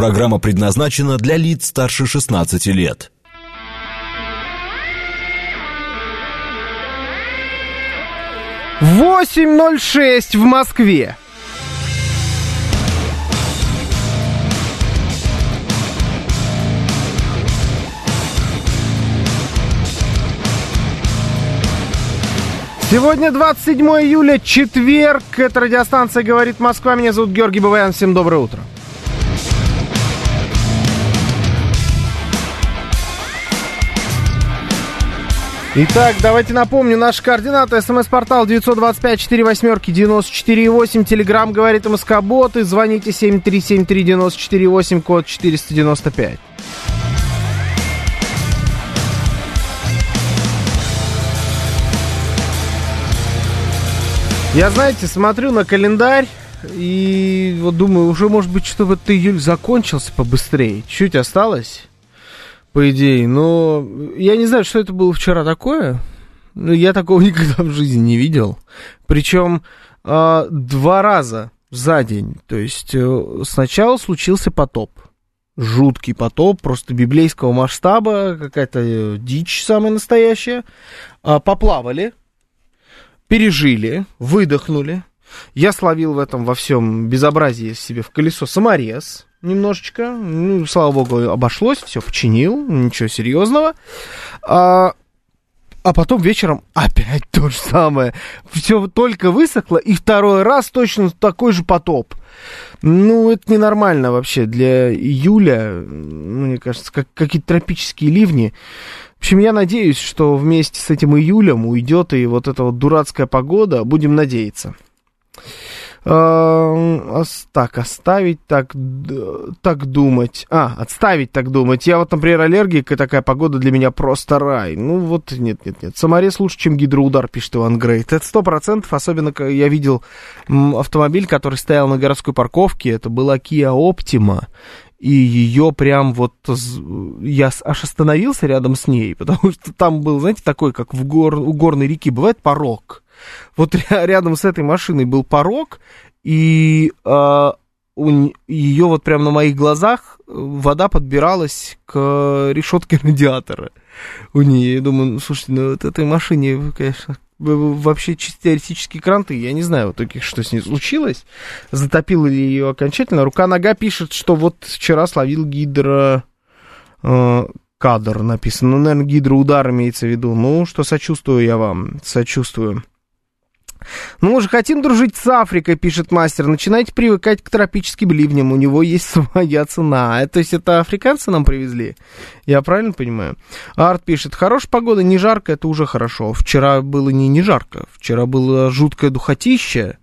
Программа предназначена для лиц старше 16 лет. Восемь ноль шесть в Москве. Сегодня 27 июля, четверг. Это радиостанция «Говорит Москва». Меня зовут Георгий Баваян. Всем доброе утро. Итак, давайте напомню, наши координаты. СМС-портал 925-48-94-8. Телеграмм говорит МСК-боты. Звоните 7373948, код 495. Я, знаете, смотрю на календарь и вот думаю, уже, может быть, чтобы этот июль закончился побыстрее. Чуть осталось, по идее. Но я не знаю, что это было вчера такое. Но я такого никогда в жизни не видел. Причем э, два раза за день. То есть э, сначала случился потоп. Жуткий потоп, просто библейского масштаба, какая-то э, дичь самая настоящая. Э, поплавали, пережили, выдохнули. Я словил в этом во всем безобразии себе в колесо саморез немножечко. Ну, слава богу, обошлось, все починил, ничего серьезного. А, а потом вечером опять то же самое. Все только высохло, и второй раз точно такой же потоп. Ну, это ненормально вообще для июля. Мне кажется, как какие-то тропические ливни. В общем, я надеюсь, что вместе с этим июлем уйдет и вот эта вот дурацкая погода. Будем надеяться. А, так, оставить так, так думать. А, отставить так думать. Я вот, например, аллергик, и такая погода для меня просто рай. Ну вот, нет, нет, нет. Саморез лучше, чем гидроудар, пишет Иван Грейт. Это сто процентов, особенно я видел автомобиль, который стоял на городской парковке. Это была Kia Optima и ее прям вот я аж остановился рядом с ней, потому что там был, знаете, такой, как в гор, у горной реки бывает порог. Вот рядом с этой машиной был порог, и э, у ее вот прям на моих глазах вода подбиралась к решетке радиатора у нее. Я думаю, ну, слушайте, ну вот этой машине, конечно, вообще чисто теоретические кранты, я не знаю, вот таких, что с ней случилось, затопило ли ее окончательно. Рука-нога пишет, что вот вчера словил гидро... Э, кадр написано. Ну, наверное, гидроудар имеется в виду. Ну, что сочувствую я вам, сочувствую. Ну, мы же хотим дружить с Африкой, пишет мастер. Начинайте привыкать к тропическим ливням. У него есть своя цена. То есть это африканцы нам привезли? Я правильно понимаю? Арт пишет. Хорошая погода, не жарко, это уже хорошо. Вчера было не не жарко. Вчера было жуткое духотище.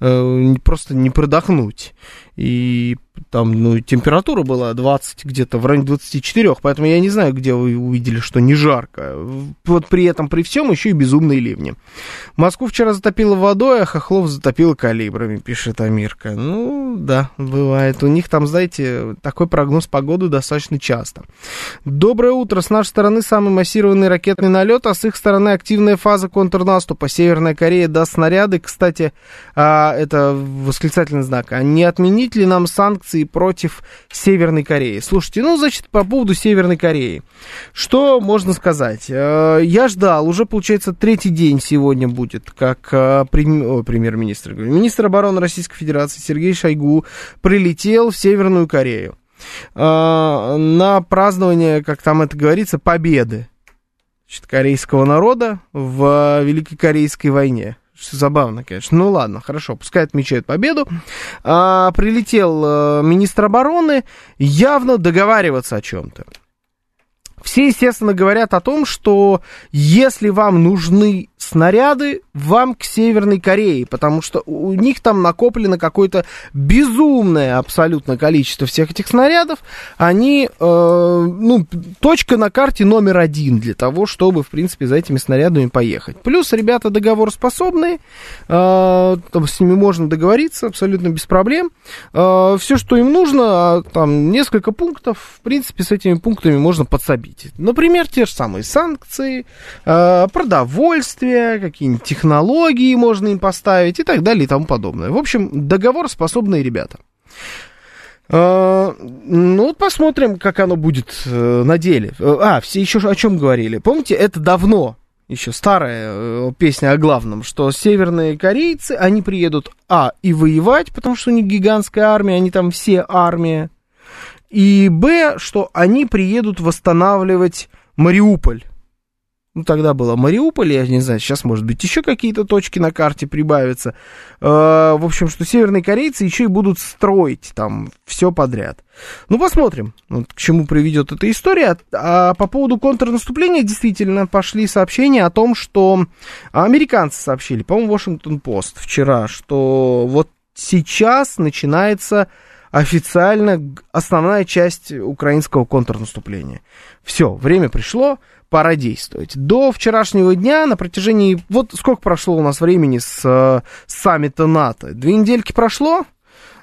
Э, просто не продохнуть. И там, ну, температура была 20, где-то в районе 24, поэтому я не знаю, где вы увидели, что не жарко. Вот при этом, при всем, еще и безумные ливни. Москву вчера затопило водой, а Хохлов затопило калибрами, пишет Амирка. Ну, да, бывает. У них там, знаете, такой прогноз погоды достаточно часто. Доброе утро. С нашей стороны самый массированный ракетный налет, а с их стороны активная фаза контрнаступа. Северная Корея даст снаряды. Кстати, а, это восклицательный знак. А не отменить ли нам санкции против Северной Кореи? Слушайте, ну, значит, по поводу Северной Кореи. Что можно сказать? Э, я ждал, уже, получается, третий день сегодня будет, как э, премьер-министр, министр обороны Российской Федерации Сергей Шойгу прилетел в Северную Корею э, на празднование, как там это говорится, победы значит, корейского народа в Великой Корейской войне. Забавно, конечно. Ну ладно, хорошо, пускай отмечают победу. А, прилетел а, министр обороны явно договариваться о чем-то. Все, естественно, говорят о том, что если вам нужны снаряды, вам к Северной Корее, потому что у них там накоплено какое-то безумное абсолютно количество всех этих снарядов. Они, э, ну, точка на карте номер один для того, чтобы, в принципе, за этими снарядами поехать. Плюс ребята договороспособные, э, с ними можно договориться абсолютно без проблем. Э, все, что им нужно, а, там несколько пунктов, в принципе, с этими пунктами можно подсобить. Например, те же самые санкции, э, продовольствие, какие-нибудь технологии можно им поставить и так далее и тому подобное. В общем, договор способные ребята. А, ну, вот посмотрим, как оно будет э, на деле. А, все еще о чем говорили. Помните, это давно, еще старая э, песня о главном, что северные корейцы, они приедут, а, и воевать, потому что у них гигантская армия, они там все армия, и, б, что они приедут восстанавливать Мариуполь. Ну, тогда было Мариуполь, я не знаю, сейчас, может быть, еще какие-то точки на карте прибавятся. Э, в общем, что северные корейцы еще и будут строить там все подряд. Ну, посмотрим, вот, к чему приведет эта история. А по поводу контрнаступления действительно пошли сообщения о том, что американцы сообщили, по-моему, Вашингтон-Пост вчера, что вот сейчас начинается официально основная часть украинского контрнаступления. Все, время пришло, пора действовать. До вчерашнего дня на протяжении... Вот сколько прошло у нас времени с, с саммита НАТО? Две недельки прошло?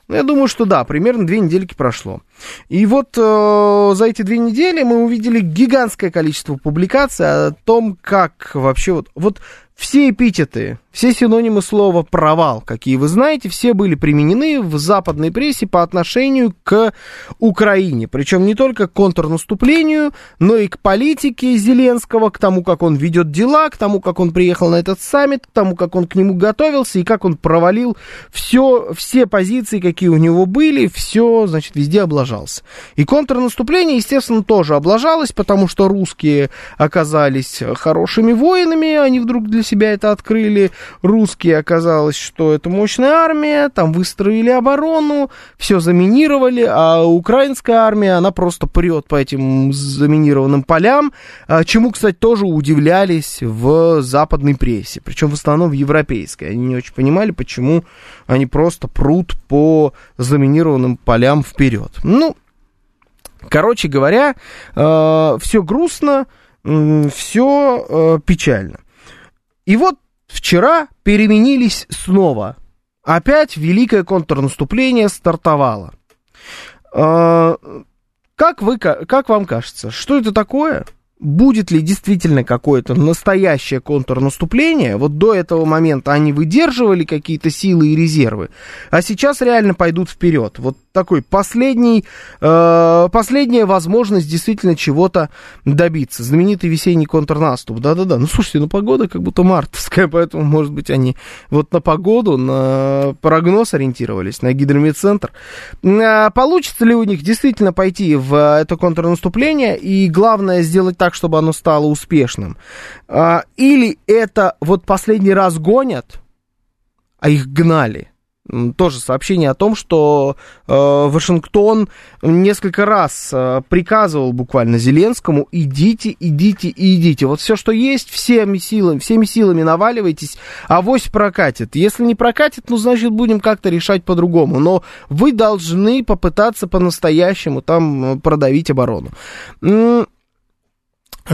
Ну, я думаю, что да, примерно две недельки прошло. И вот э, за эти две недели мы увидели гигантское количество публикаций о том, как вообще вот, вот все эпитеты, все синонимы слова «провал», какие вы знаете, все были применены в западной прессе по отношению к Украине. Причем не только к контрнаступлению, но и к политике Зеленского, к тому, как он ведет дела, к тому, как он приехал на этот саммит, к тому, как он к нему готовился и как он провалил все, все позиции, какие у него были, все, значит, везде облажался. И контрнаступление, естественно, тоже облажалось, потому что русские оказались хорошими воинами, они вдруг для себя это открыли. Русские оказалось, что это мощная армия, там выстроили оборону, все заминировали, а украинская армия, она просто прет по этим заминированным полям, а, чему, кстати, тоже удивлялись в западной прессе, причем в основном в европейской. Они не очень понимали, почему они просто прут по заминированным полям вперед. Ну, короче говоря, э, все грустно, все печально. И вот вчера переменились снова. Опять великое контрнаступление стартовало. А, как, вы, как вам кажется, что это такое? Будет ли действительно какое-то настоящее контрнаступление. Вот до этого момента они выдерживали какие-то силы и резервы, а сейчас реально пойдут вперед. Вот такой последний, э, последняя возможность действительно чего-то добиться. Знаменитый весенний контрнаступ. Да-да-да. Ну, слушайте, ну погода как будто мартовская, поэтому, может быть, они вот на погоду, на прогноз ориентировались, на гидрометцентр. А получится ли у них действительно пойти в это контрнаступление? И главное сделать так, чтобы оно стало успешным. А, или это вот последний раз гонят, а их гнали тоже сообщение о том, что э, Вашингтон несколько раз э, приказывал буквально Зеленскому идите, идите идите. Вот все, что есть, всеми силами, всеми силами наваливайтесь, а вось прокатит. Если не прокатит, ну, значит, будем как-то решать по-другому. Но вы должны попытаться по-настоящему там э, продавить оборону.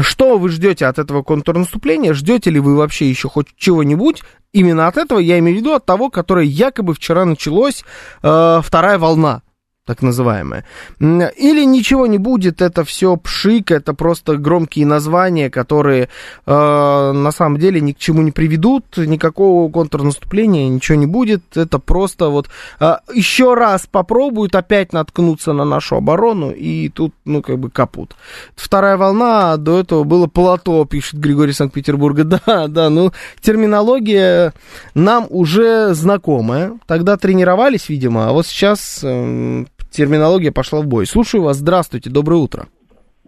Что вы ждете от этого контрнаступления? Ждете ли вы вообще еще хоть чего-нибудь? Именно от этого я имею в виду от того, которое якобы вчера началось, э, вторая волна так называемое. Или ничего не будет, это все пшик, это просто громкие названия, которые э, на самом деле ни к чему не приведут, никакого контрнаступления, ничего не будет, это просто вот э, еще раз попробуют опять наткнуться на нашу оборону, и тут, ну, как бы капут. Вторая волна, до этого было плато, пишет Григорий Санкт-Петербурга, да, да, ну, терминология нам уже знакомая, тогда тренировались, видимо, а вот сейчас э, терминология пошла в бой. Слушаю вас. Здравствуйте. Доброе утро.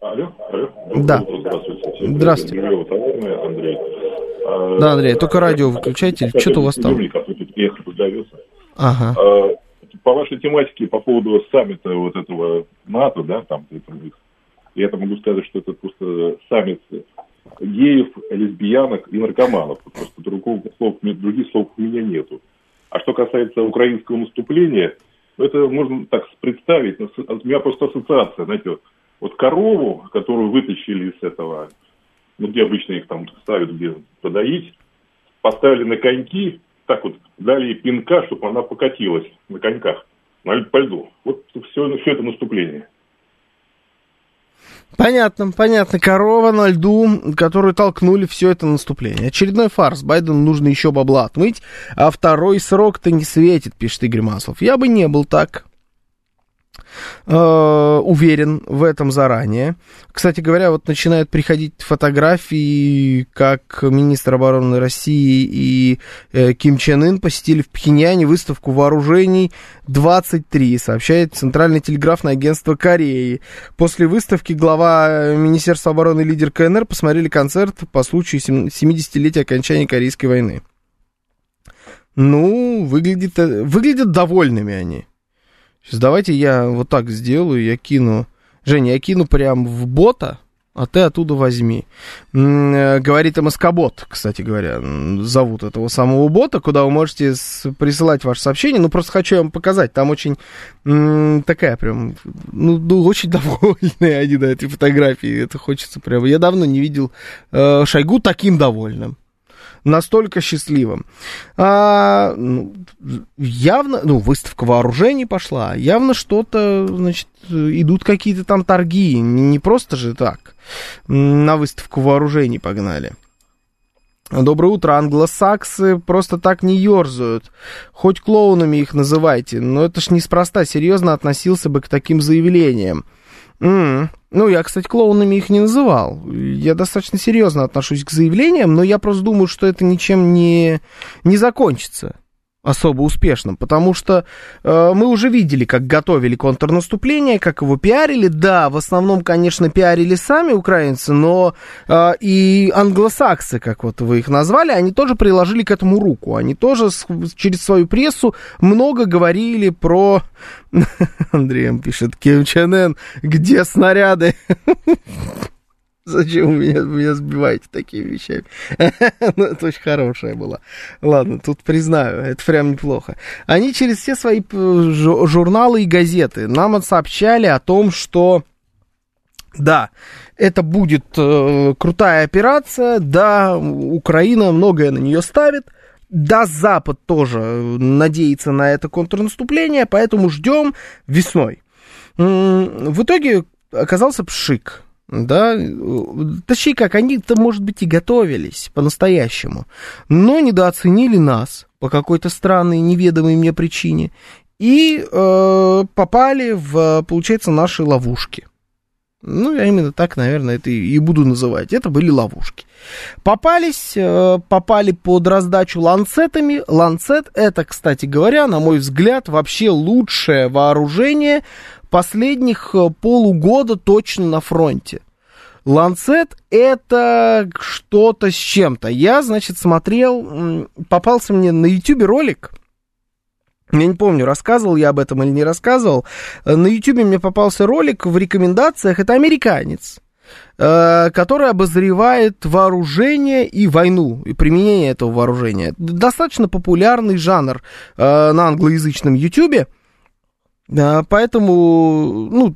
Алло. Алло. Да. Здравствуйте. Здравствуйте. Андрей. Да, Андрей, только радио выключайте. Что-то у вас там. Ага. А, по вашей тематике по поводу саммита вот этого НАТО, да, там, я это могу сказать, что это просто саммит геев, лесбиянок и наркоманов. Просто другого слов, других слов у меня нету. А что касается украинского наступления, это можно так представить. У меня просто ассоциация, знаете, вот корову, которую вытащили из этого, ну, где обычно их там ставят, где подоить, поставили на коньки, так вот, дали ей пинка, чтобы она покатилась на коньках, на, льду. Вот все, все это наступление. Понятно, понятно. Корова на льду, которую толкнули все это наступление. Очередной фарс. Байдену нужно еще бабла отмыть, а второй срок-то не светит, пишет Игорь Маслов. Я бы не был так. Э, уверен в этом заранее. Кстати говоря, вот начинают приходить фотографии, как министр обороны России и э, Ким Чен Ын посетили в Пхеньяне выставку вооружений 23, сообщает Центральное телеграфное агентство Кореи. После выставки глава Министерства обороны и лидер КНР посмотрели концерт по случаю 70-летия окончания Корейской войны. Ну, выглядит, э, выглядят довольными они. Сейчас давайте я вот так сделаю, я кину... Женя, я кину прям в бота, а ты оттуда возьми. М-м, говорит МСК-бот, кстати говоря, зовут этого самого бота, куда вы можете присылать ваше сообщение. Ну, просто хочу вам показать. Там очень такая прям, ну, ну, очень довольные они на этой фотографии. Это хочется прям... Я давно не видел э, Шойгу таким довольным настолько счастливым. А, ну, явно, ну, выставка вооружений пошла, явно что-то, значит, идут какие-то там торги, не, просто же так на выставку вооружений погнали. Доброе утро, англосаксы просто так не ерзают. Хоть клоунами их называйте, но это ж неспроста серьезно относился бы к таким заявлениям. М-м. Ну, я, кстати, клоунами их не называл. Я достаточно серьезно отношусь к заявлениям, но я просто думаю, что это ничем не, не закончится особо успешным, потому что э, мы уже видели, как готовили контрнаступление, как его пиарили. Да, в основном, конечно, пиарили сами украинцы, но э, и англосаксы, как вот вы их назвали, они тоже приложили к этому руку. Они тоже с, через свою прессу много говорили про... Андреем пишет, Ким Чен Ын, где снаряды? Зачем вы меня, меня сбиваете такими вещами? ну, это очень хорошая была. Ладно, тут признаю, это прям неплохо. Они через все свои журналы и газеты нам сообщали о том, что да, это будет э, крутая операция, да, Украина многое на нее ставит, да, Запад тоже надеется на это контрнаступление, поэтому ждем весной. В итоге оказался пшик да, точнее как, они-то, может быть, и готовились по-настоящему, но недооценили нас по какой-то странной, неведомой мне причине и э, попали в, получается, наши ловушки. Ну, я именно так, наверное, это и буду называть. Это были ловушки. Попались, э, попали под раздачу ланцетами. Ланцет это, кстати говоря, на мой взгляд, вообще лучшее вооружение последних полугода точно на фронте. Ланцет это что-то с чем-то. Я, значит, смотрел, попался мне на YouTube ролик. Я не помню, рассказывал я об этом или не рассказывал. На YouTube мне попался ролик в рекомендациях. Это американец, который обозревает вооружение и войну, и применение этого вооружения. Достаточно популярный жанр на англоязычном YouTube. Поэтому, ну,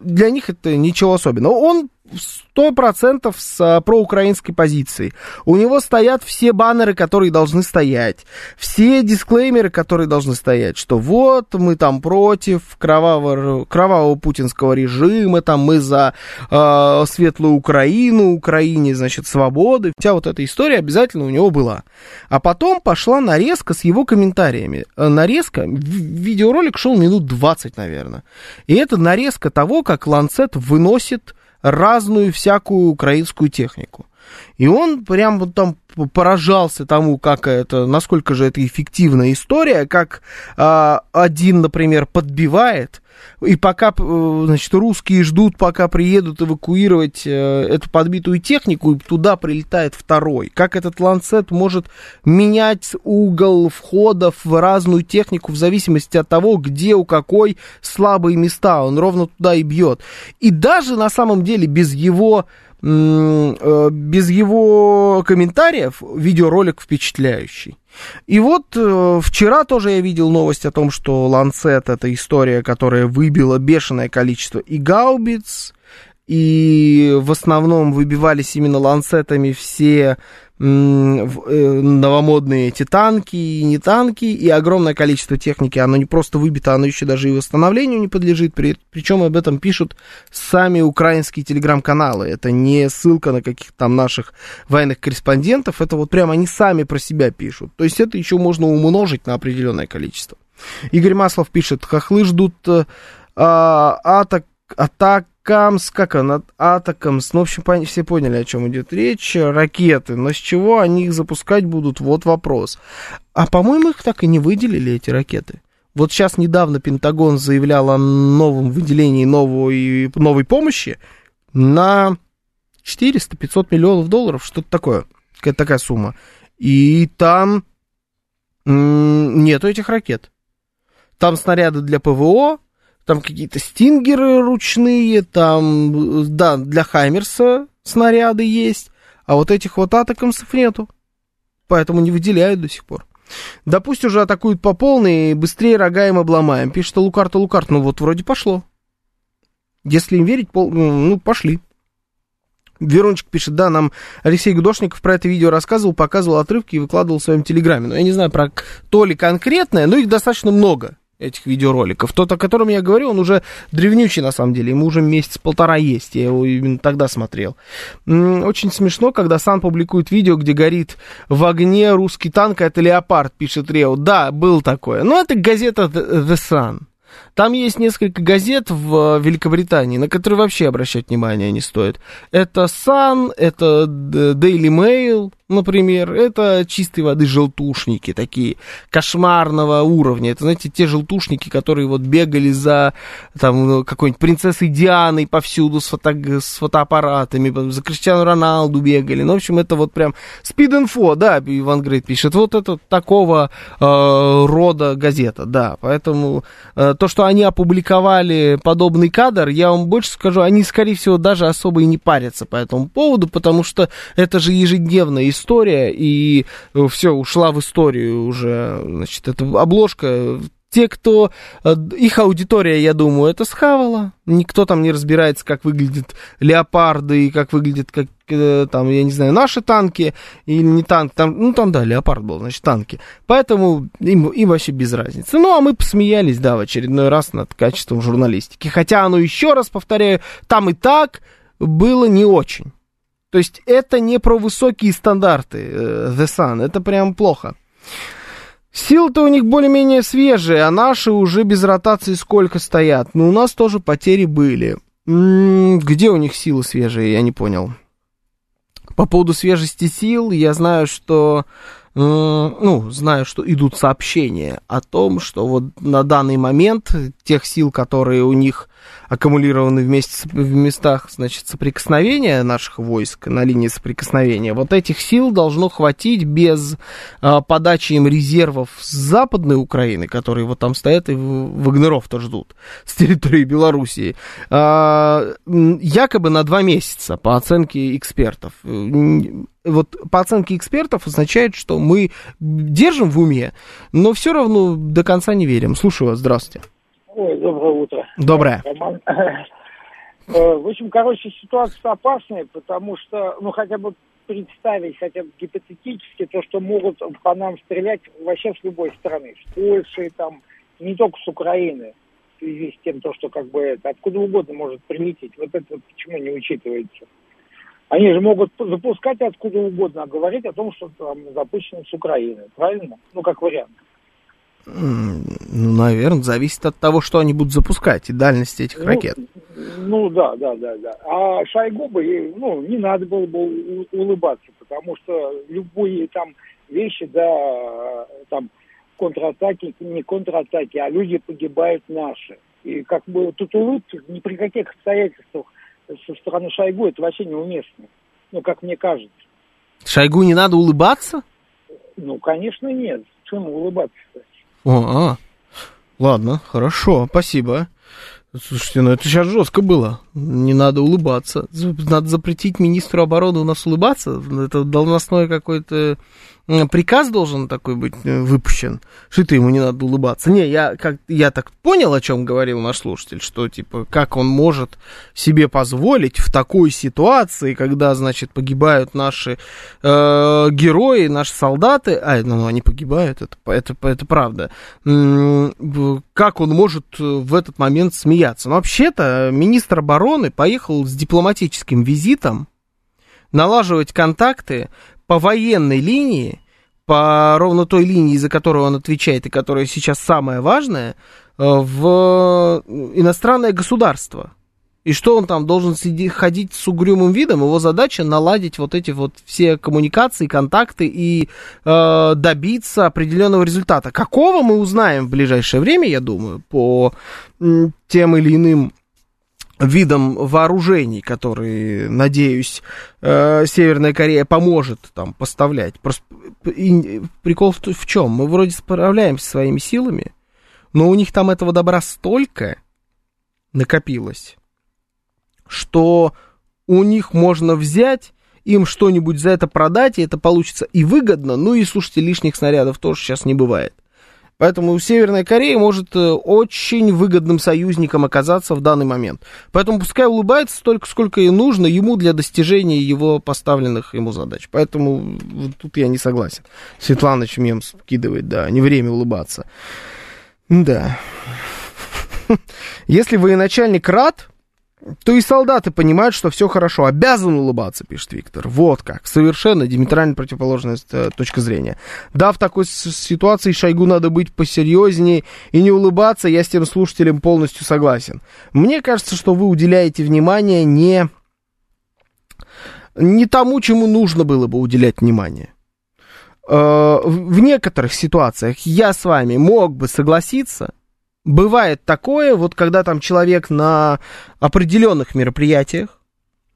для них это ничего особенного. Он сто процентов с проукраинской позицией. У него стоят все баннеры, которые должны стоять, все дисклеймеры, которые должны стоять, что вот мы там против кровавого, кровавого путинского режима, там мы за э, светлую Украину, Украине, значит, свободы. Вся вот эта история обязательно у него была. А потом пошла нарезка с его комментариями. Нарезка, видеоролик шел минут 20, наверное. И это нарезка того, как Ланцет выносит разную всякую украинскую технику. И он прям вот там поражался тому, как это, насколько же это эффективная история, как а, один, например, подбивает, и пока, значит, русские ждут, пока приедут эвакуировать э, эту подбитую технику, и туда прилетает второй. Как этот ланцет может менять угол входов в разную технику в зависимости от того, где у какой слабые места. Он ровно туда и бьет. И даже на самом деле без его без его комментариев видеоролик впечатляющий. И вот э, вчера тоже я видел новость о том, что Ланцет это история, которая выбила бешеное количество и гаубиц, и в основном выбивались именно ланцетами все новомодные эти танки и не танки, и огромное количество техники, оно не просто выбито, оно еще даже и восстановлению не подлежит, при, причем об этом пишут сами украинские телеграм-каналы, это не ссылка на каких-то там наших военных корреспондентов, это вот прямо они сами про себя пишут, то есть это еще можно умножить на определенное количество. Игорь Маслов пишет, хохлы ждут а, атак, атакамс, как он, атакамс, ну, в общем, все поняли, о чем идет речь, ракеты, но с чего они их запускать будут, вот вопрос. А, по-моему, их так и не выделили, эти ракеты. Вот сейчас недавно Пентагон заявлял о новом выделении новой, новой помощи на 400-500 миллионов долларов, что-то такое, какая-то такая сумма. И там нету этих ракет. Там снаряды для ПВО, там какие-то стингеры ручные, там, да, для Хаймерса снаряды есть, а вот этих вот атакамсов нету. Поэтому не выделяют до сих пор. Да пусть уже атакуют по полной, быстрее рога им обломаем. Пишет Лукарта Лукарт, ну вот вроде пошло. Если им верить, пол, ну, пошли. Верунчик пишет, да, нам Алексей Гудошников про это видео рассказывал, показывал отрывки и выкладывал в своем телеграме. Но я не знаю про то ли конкретное, но их достаточно много, этих видеороликов. Тот, о котором я говорю, он уже древнючий на самом деле, ему уже месяц-полтора есть, я его именно тогда смотрел. Очень смешно, когда Сан публикует видео, где горит в огне русский танк, а это Леопард, пишет Рео. Да, был такое. Но это газета The Sun. Там есть несколько газет в Великобритании, на которые вообще обращать внимание не стоит. Это Sun, это Daily Mail, например, это чистой воды желтушники, такие кошмарного уровня. Это, знаете, те желтушники, которые вот бегали за там какой-нибудь принцессой Дианой повсюду с, фото, с фотоаппаратами, за Криштиану Роналду бегали. Ну, в общем, это вот прям спид-инфо, да, Иван Грейт пишет. Вот это такого э, рода газета, да. Поэтому э, то, что они опубликовали подобный кадр, я вам больше скажу, они, скорее всего, даже особо и не парятся по этому поводу, потому что это же ежедневная история, и э, все, ушла в историю уже, значит, это обложка те, кто... Э, их аудитория, я думаю, это схавала. Никто там не разбирается, как выглядят леопарды и как выглядят, как, э, там, я не знаю, наши танки или не танк. Там, ну, там, да, леопард был, значит, танки. Поэтому им, им вообще без разницы. Ну, а мы посмеялись, да, в очередной раз над качеством журналистики. Хотя оно, еще раз повторяю, там и так было не очень. То есть это не про высокие стандарты э, The Sun, это прям плохо. Силы-то у них более-менее свежие, а наши уже без ротации сколько стоят. Но у нас тоже потери были. М-м, где у них силы свежие, я не понял. По поводу свежести сил, я знаю, что ну, знаю, что идут сообщения о том, что вот на данный момент тех сил, которые у них аккумулированы вместе, в местах, значит, соприкосновения наших войск на линии соприкосновения, вот этих сил должно хватить без а, подачи им резервов с западной Украины, которые вот там стоят и Вагнеров-то ждут с территории Белоруссии, а, якобы на два месяца, по оценке экспертов вот по оценке экспертов означает, что мы держим в уме, но все равно до конца не верим. Слушаю вас, здравствуйте. Ой, доброе утро. Доброе. Роман. Э, в общем, короче, ситуация опасная, потому что, ну, хотя бы представить, хотя бы гипотетически, то, что могут по нам стрелять вообще с любой страны. С Польши, там, не только с Украины, в связи с тем, то, что как бы это откуда угодно может прилететь. Вот это вот почему не учитывается. Они же могут запускать откуда угодно, а говорить о том, что там запущено с Украины. Правильно? Ну, как вариант. Ну, наверное, зависит от того, что они будут запускать и дальности этих ну, ракет. Ну, да, да, да, да. А Шойгу бы, ну, не надо было бы улыбаться, потому что любые там вещи, да, там контратаки, не контратаки, а люди погибают наши. И как бы тут улыбки ни при каких обстоятельствах со стороны Шойгу это вообще неуместно. Ну, как мне кажется. Шойгу не надо улыбаться? Ну, конечно, нет. Чему улыбаться-то? О, а. Ладно, хорошо, спасибо. Слушайте, ну это сейчас жестко было. Не надо улыбаться. Надо запретить министру обороны у нас улыбаться. Это должностное какое-то приказ должен такой быть э, выпущен, что это ему не надо улыбаться. Не, я, как, я так понял, о чем говорил наш слушатель, что, типа, как он может себе позволить в такой ситуации, когда, значит, погибают наши э, герои, наши солдаты, а, ну, ну они погибают, это, это, это правда, как он может в этот момент смеяться? Но вообще-то министр обороны поехал с дипломатическим визитом налаживать контакты по военной линии, по ровно той линии, за которую он отвечает, и которая сейчас самая важная, в иностранное государство. И что он там должен сидеть, ходить с угрюмым видом? Его задача наладить вот эти вот все коммуникации, контакты и э, добиться определенного результата. Какого мы узнаем в ближайшее время, я думаю, по тем или иным видам вооружений, которые, надеюсь, э, Северная Корея поможет там поставлять. Просто и, прикол в, в чем? Мы вроде справляемся своими силами, но у них там этого добра столько накопилось что у них можно взять, им что-нибудь за это продать, и это получится и выгодно, ну и, слушайте, лишних снарядов тоже сейчас не бывает. Поэтому Северная Корея может э, очень выгодным союзником оказаться в данный момент. Поэтому пускай улыбается столько, сколько и нужно ему для достижения его поставленных ему задач. Поэтому вот тут я не согласен. Светлана Чемьем скидывает, да, не время улыбаться. Да. Если военачальник рад, то и солдаты понимают, что все хорошо. Обязан улыбаться, пишет Виктор. Вот как. Совершенно диаметрально противоположная э, точка зрения. Да, в такой ситуации Шойгу надо быть посерьезнее и не улыбаться. Я с тем слушателем полностью согласен. Мне кажется, что вы уделяете внимание не, не тому, чему нужно было бы уделять внимание. Э, в некоторых ситуациях я с вами мог бы согласиться, бывает такое, вот когда там человек на определенных мероприятиях,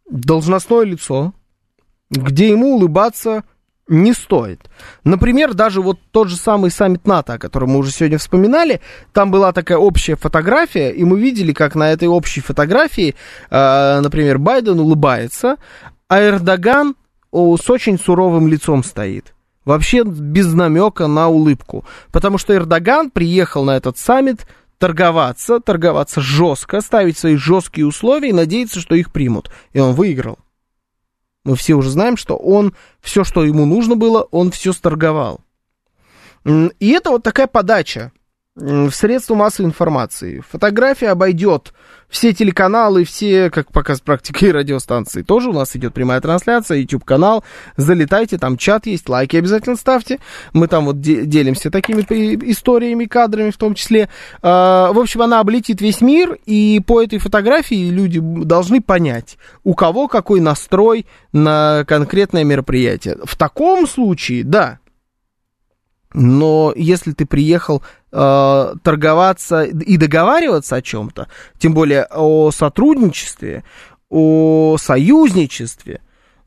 должностное лицо, где ему улыбаться не стоит. Например, даже вот тот же самый саммит НАТО, о котором мы уже сегодня вспоминали, там была такая общая фотография, и мы видели, как на этой общей фотографии, э, например, Байден улыбается, а Эрдоган с очень суровым лицом стоит. Вообще без намека на улыбку. Потому что Эрдоган приехал на этот саммит торговаться, торговаться жестко, ставить свои жесткие условия и надеяться, что их примут. И он выиграл. Мы все уже знаем, что он все, что ему нужно было, он все сторговал. И это вот такая подача в средства массовой информации. Фотография обойдет все телеканалы, все, как показ практики, и радиостанции. Тоже у нас идет прямая трансляция, YouTube-канал. Залетайте, там чат есть, лайки обязательно ставьте. Мы там вот делимся такими историями, кадрами в том числе. А, в общем, она облетит весь мир, и по этой фотографии люди должны понять, у кого какой настрой на конкретное мероприятие. В таком случае, да, но если ты приехал э, торговаться и договариваться о чем-то, тем более о сотрудничестве, о союзничестве,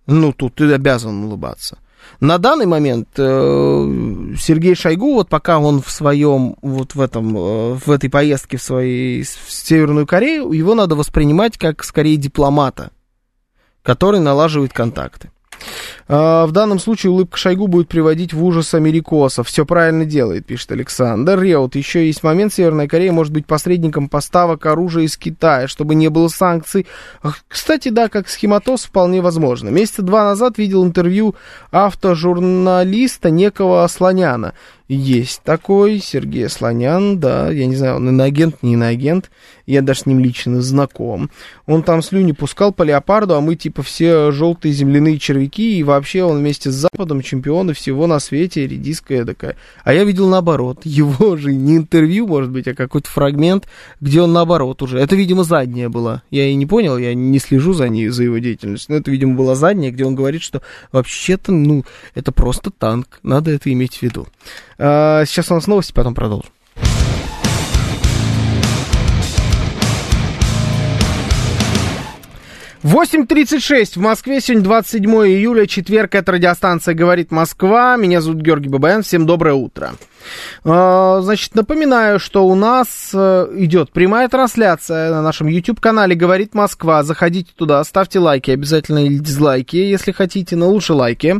ну, тут ты обязан улыбаться. На данный момент э, Сергей Шойгу, вот пока он в своем, вот в этом, э, в этой поездке в, своей, в Северную Корею, его надо воспринимать как скорее дипломата, который налаживает контакты. А, в данном случае улыбка Шойгу будет приводить в ужас америкосов. Все правильно делает, пишет Александр. Реут, еще есть момент, Северная Корея может быть посредником поставок оружия из Китая, чтобы не было санкций. Кстати, да, как схематоз вполне возможно. Месяца два назад видел интервью автожурналиста некого Слоняна. Есть такой Сергей Слонян, да, я не знаю, он иноагент, не иноагент, я даже с ним лично знаком. Он там слюни пускал по леопарду, а мы типа все желтые земляные червяки, и вообще он вместе с Западом чемпионы всего на свете, редиская такая. А я видел наоборот, его же не интервью, может быть, а какой-то фрагмент, где он наоборот уже. Это, видимо, задняя была. Я и не понял, я не слежу за ней, за его деятельностью, но это, видимо, была задняя, где он говорит, что вообще-то, ну, это просто танк, надо это иметь в виду. А, сейчас у нас новости, потом продолжим. 8.36 в Москве, сегодня 27 июля, четверг, это радиостанция «Говорит Москва». Меня зовут Георгий Бабаян, всем доброе утро. А, значит, напоминаю, что у нас э, идет прямая трансляция на нашем YouTube-канале «Говорит Москва». Заходите туда, ставьте лайки, обязательно или дизлайки, если хотите, но лучше лайки.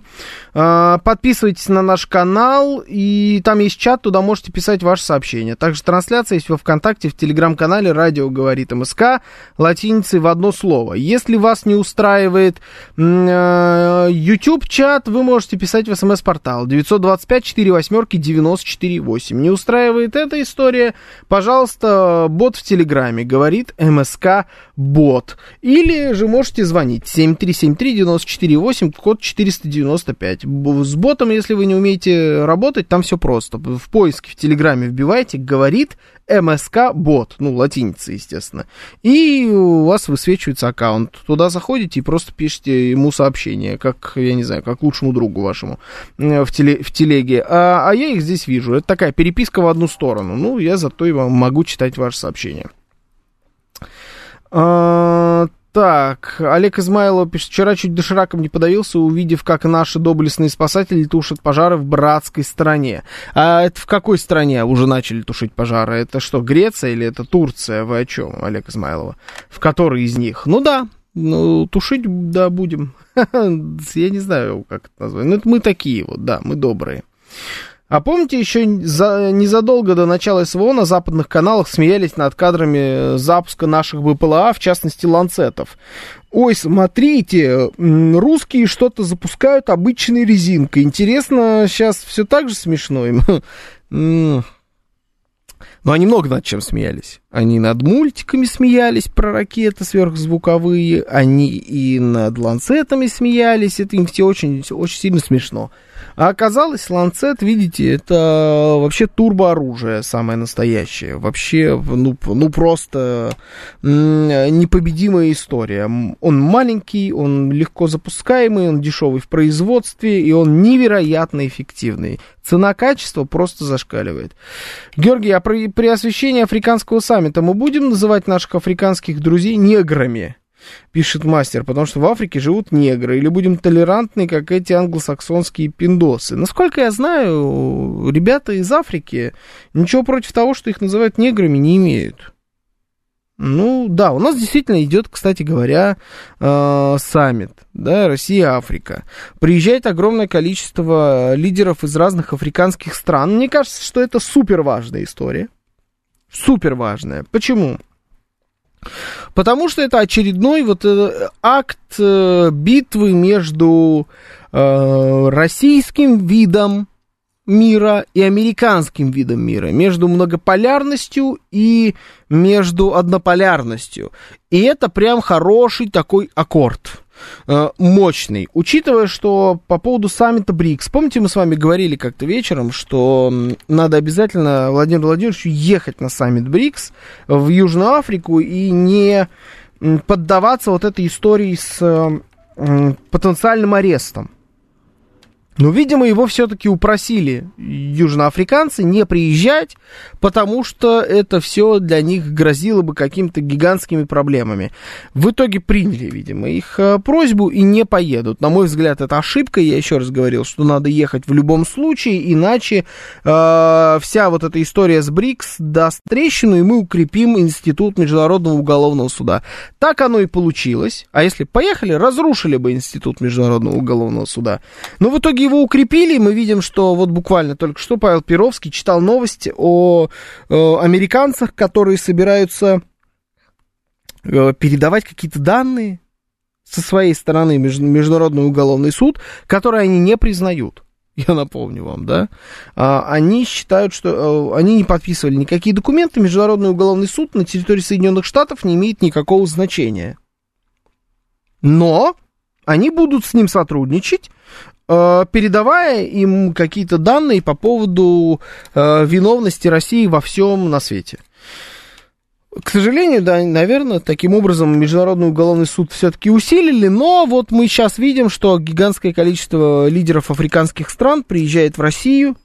А, подписывайтесь на наш канал, и там есть чат, туда можете писать ваши сообщения. Также трансляция есть во Вконтакте, в Телеграм-канале «Радио говорит МСК», латиницей в одно слово. Если Если вас не устраивает э, YouTube-чат, вы можете писать в смс-портал 925 4 восьмерки 94 8. Не устраивает эта история, пожалуйста, бот в Телеграме, говорит МСК бот. Или же можете звонить 7373 94 8, код 495. С ботом, если вы не умеете работать, там все просто. В поиске в Телеграме вбивайте, говорит МСК бот, ну, латиница, естественно. И у вас высвечивается аккаунт. Туда заходите и просто пишите ему сообщение, как, я не знаю, как лучшему другу вашему э, в, теле, в телеге. А, а я их здесь вижу. Это такая переписка в одну сторону. Ну, я зато и могу читать ваши сообщения. А, так, Олег Измайлов пишет, вчера чуть дошираком не подавился, увидев, как наши доблестные спасатели тушат пожары в братской стране. А это в какой стране уже начали тушить пожары? Это что, Греция или это Турция? Вы о чем, Олег Измайлова? В которой из них? Ну да, ну, тушить, да, будем. Я не знаю, как это назвать. Ну, это мы такие вот, да, мы добрые. А помните, еще за, незадолго до начала СВО на западных каналах смеялись над кадрами запуска наших БПЛА, в частности, ланцетов. Ой, смотрите, русские что-то запускают обычной резинкой. Интересно, сейчас все так же смешно им? Но они много над чем смеялись. Они над мультиками смеялись про ракеты сверхзвуковые, они и над ланцетами смеялись. Это им все очень, очень сильно смешно. А оказалось, ланцет, видите, это вообще турбооружие самое настоящее. Вообще, ну, ну просто непобедимая история. Он маленький, он легко запускаемый, он дешевый в производстве, и он невероятно эффективный. Цена-качество просто зашкаливает. Георгий, а при, при освещении африканского саммита мы будем называть наших африканских друзей неграми? пишет мастер, потому что в Африке живут негры, или будем толерантны, как эти англосаксонские пиндосы. Насколько я знаю, ребята из Африки ничего против того, что их называют неграми, не имеют. Ну, да, у нас действительно идет, кстати говоря, э, саммит, да, Россия-Африка. Приезжает огромное количество лидеров из разных африканских стран. Мне кажется, что это супер важная история. Супер важная. Почему? Потому что это очередной вот э, акт э, битвы между э, российским видом мира и американским видом мира, между многополярностью и между однополярностью. И это прям хороший такой аккорд. Э, мощный. Учитывая, что по поводу саммита БРИКС, помните, мы с вами говорили как-то вечером, что надо обязательно Владимиру Владимировичу ехать на саммит БРИКС в Южную Африку и не поддаваться вот этой истории с потенциальным арестом. Но, видимо, его все-таки упросили южноафриканцы не приезжать, потому что это все для них грозило бы какими-то гигантскими проблемами. В итоге приняли, видимо, их э, просьбу и не поедут. На мой взгляд, это ошибка. Я еще раз говорил, что надо ехать в любом случае, иначе э, вся вот эта история с БРИКС даст трещину, и мы укрепим Институт Международного уголовного суда. Так оно и получилось. А если поехали, разрушили бы Институт Международного уголовного суда. Но в итоге его укрепили, мы видим, что вот буквально только что Павел Перовский читал новости о, о американцах, которые собираются э, передавать какие-то данные со своей стороны Международный уголовный суд, которые они не признают. Я напомню вам, да? А, они считают, что а, они не подписывали никакие документы. Международный уголовный суд на территории Соединенных Штатов не имеет никакого значения. Но они будут с ним сотрудничать, Э, передавая им какие-то данные по поводу э, виновности России во всем на свете. К сожалению, да, наверное, таким образом Международный уголовный суд все-таки усилили, но вот мы сейчас видим, что гигантское количество лидеров африканских стран приезжает в Россию.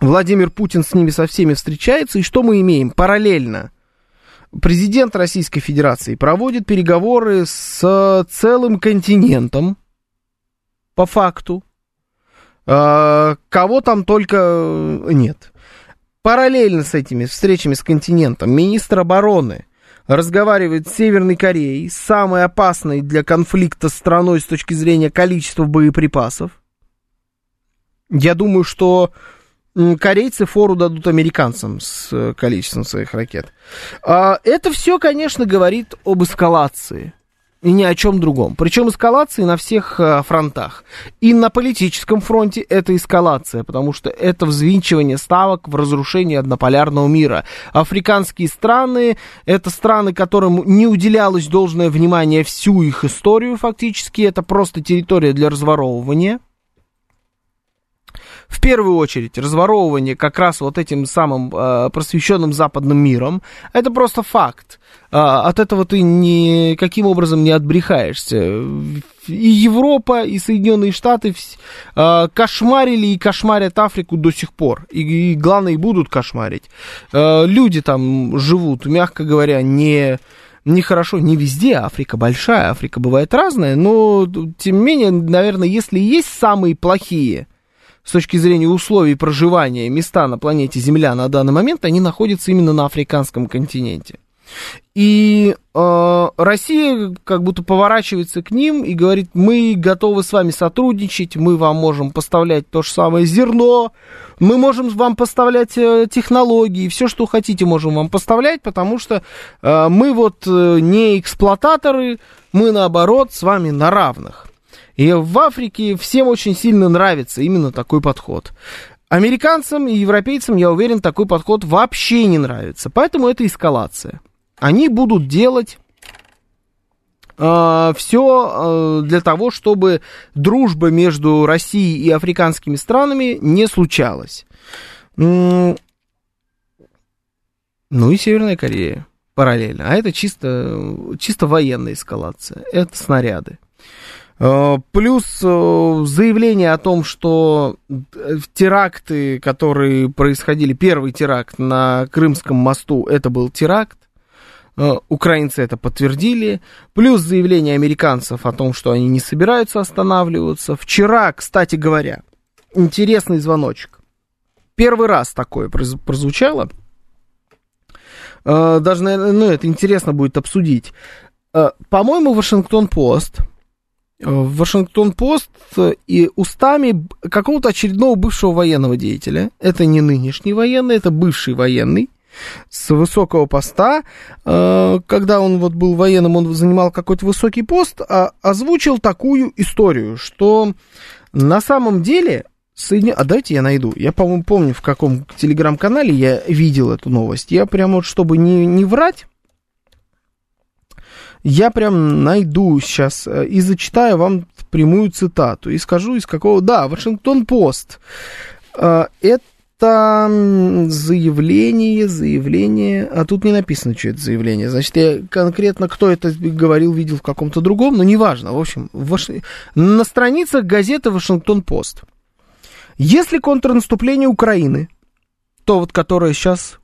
Владимир Путин с ними со всеми встречается, и что мы имеем? Параллельно президент Российской Федерации проводит переговоры с целым континентом, по факту. А, кого там только э, нет. Параллельно с этими встречами с континентом министр обороны разговаривает с Северной Кореей, самой опасной для конфликта страной с точки зрения количества боеприпасов. Я думаю, что корейцы фору дадут американцам с э, количеством своих ракет. А, это все, конечно, говорит об эскалации и ни о чем другом. Причем эскалации на всех э, фронтах. И на политическом фронте это эскалация, потому что это взвинчивание ставок в разрушение однополярного мира. Африканские страны — это страны, которым не уделялось должное внимание всю их историю фактически. Это просто территория для разворовывания в первую очередь разворовывание как раз вот этим самым э, просвещенным западным миром, это просто факт. Э, от этого ты никаким образом не отбрехаешься. И Европа, и Соединенные Штаты э, кошмарили и кошмарят Африку до сих пор. И, и главное, и будут кошмарить. Э, люди там живут, мягко говоря, не нехорошо не везде, Африка большая, Африка бывает разная, но тем не менее, наверное, если есть самые плохие с точки зрения условий проживания места на планете Земля на данный момент, они находятся именно на африканском континенте. И э, Россия как будто поворачивается к ним и говорит, мы готовы с вами сотрудничать, мы вам можем поставлять то же самое зерно, мы можем вам поставлять э, технологии, все, что хотите, можем вам поставлять, потому что э, мы вот э, не эксплуататоры, мы наоборот с вами на равных. И в Африке всем очень сильно нравится именно такой подход. Американцам и европейцам, я уверен, такой подход вообще не нравится. Поэтому это эскалация. Они будут делать э, все э, для того, чтобы дружба между Россией и африканскими странами не случалась. Ну и Северная Корея параллельно. А это чисто, чисто военная эскалация. Это снаряды. Э, плюс э, заявление о том, что э, теракты, которые происходили, первый теракт на Крымском мосту, это был теракт. Украинцы это подтвердили. Плюс заявление американцев о том, что они не собираются останавливаться. Вчера, кстати говоря, интересный звоночек. Первый раз такое прозвучало. Даже, ну, это интересно будет обсудить. По-моему, Вашингтон-Пост Вашингтон-Пост и устами какого-то очередного бывшего военного деятеля. Это не нынешний военный, это бывший военный с высокого поста. Э, когда он вот был военным, он занимал какой-то высокий пост, а озвучил такую историю, что на самом деле Соедин... А давайте я найду. Я, по-моему, помню, в каком телеграм-канале я видел эту новость. Я прям вот, чтобы не, не врать, я прям найду сейчас э, и зачитаю вам прямую цитату. И скажу, из какого... Да, Вашингтон-Пост. Э, это заявление, заявление... А тут не написано, что это заявление. Значит, я конкретно, кто это говорил, видел в каком-то другом, но неважно. В общем, Ваш... на страницах газеты Вашингтон-Пост. Если контрнаступление Украины, то вот которое сейчас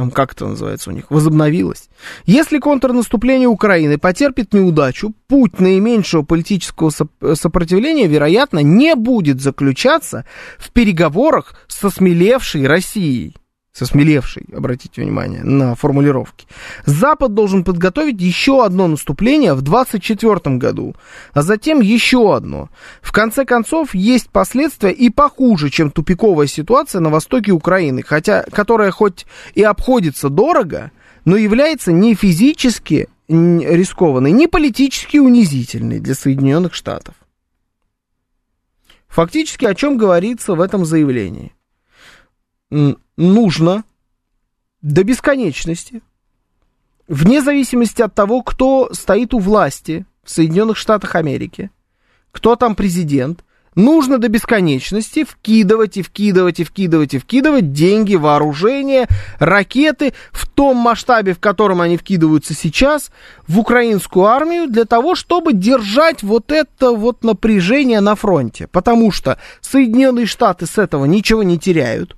там как это называется у них, возобновилась. Если контрнаступление Украины потерпит неудачу, путь наименьшего политического сопротивления, вероятно, не будет заключаться в переговорах со смелевшей Россией со смелевшей, обратите внимание на формулировки. Запад должен подготовить еще одно наступление в 2024 году, а затем еще одно. В конце концов, есть последствия и похуже, чем тупиковая ситуация на востоке Украины, хотя, которая хоть и обходится дорого, но является не физически рискованной, не политически унизительной для Соединенных Штатов. Фактически о чем говорится в этом заявлении? Нужно до бесконечности, вне зависимости от того, кто стоит у власти в Соединенных Штатах Америки, кто там президент, нужно до бесконечности вкидывать и вкидывать и вкидывать и вкидывать деньги, вооружение, ракеты в том масштабе, в котором они вкидываются сейчас, в украинскую армию для того, чтобы держать вот это вот напряжение на фронте. Потому что Соединенные Штаты с этого ничего не теряют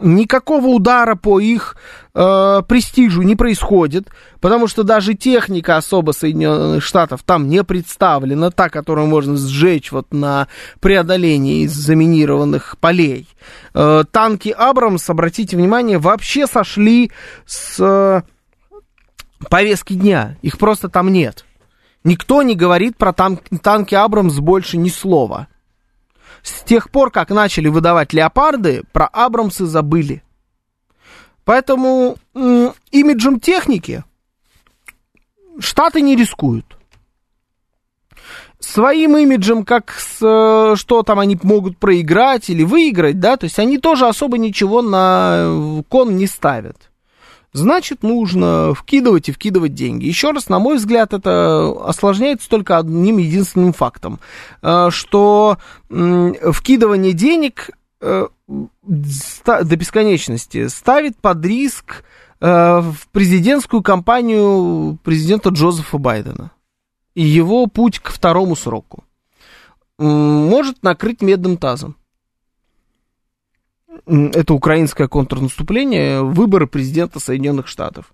никакого удара по их э, престижу не происходит, потому что даже техника особо Соединенных Штатов там не представлена, та, которую можно сжечь вот на преодолении заминированных полей. Э, танки Абрамс, обратите внимание, вообще сошли с э, повестки дня, их просто там нет. Никто не говорит про тан- танки Абрамс больше ни слова. С тех пор, как начали выдавать леопарды, про Абрамсы забыли. Поэтому имиджем техники Штаты не рискуют. Своим имиджем, как с, э, что там они могут проиграть или выиграть, да, то есть они тоже особо ничего на кон не ставят. Значит, нужно вкидывать и вкидывать деньги. Еще раз, на мой взгляд, это осложняется только одним единственным фактом, э, что вкидывание денег э, до бесконечности ставит под риск в президентскую кампанию президента Джозефа Байдена и его путь к второму сроку может накрыть медным тазом. Это украинское контрнаступление, выборы президента Соединенных Штатов.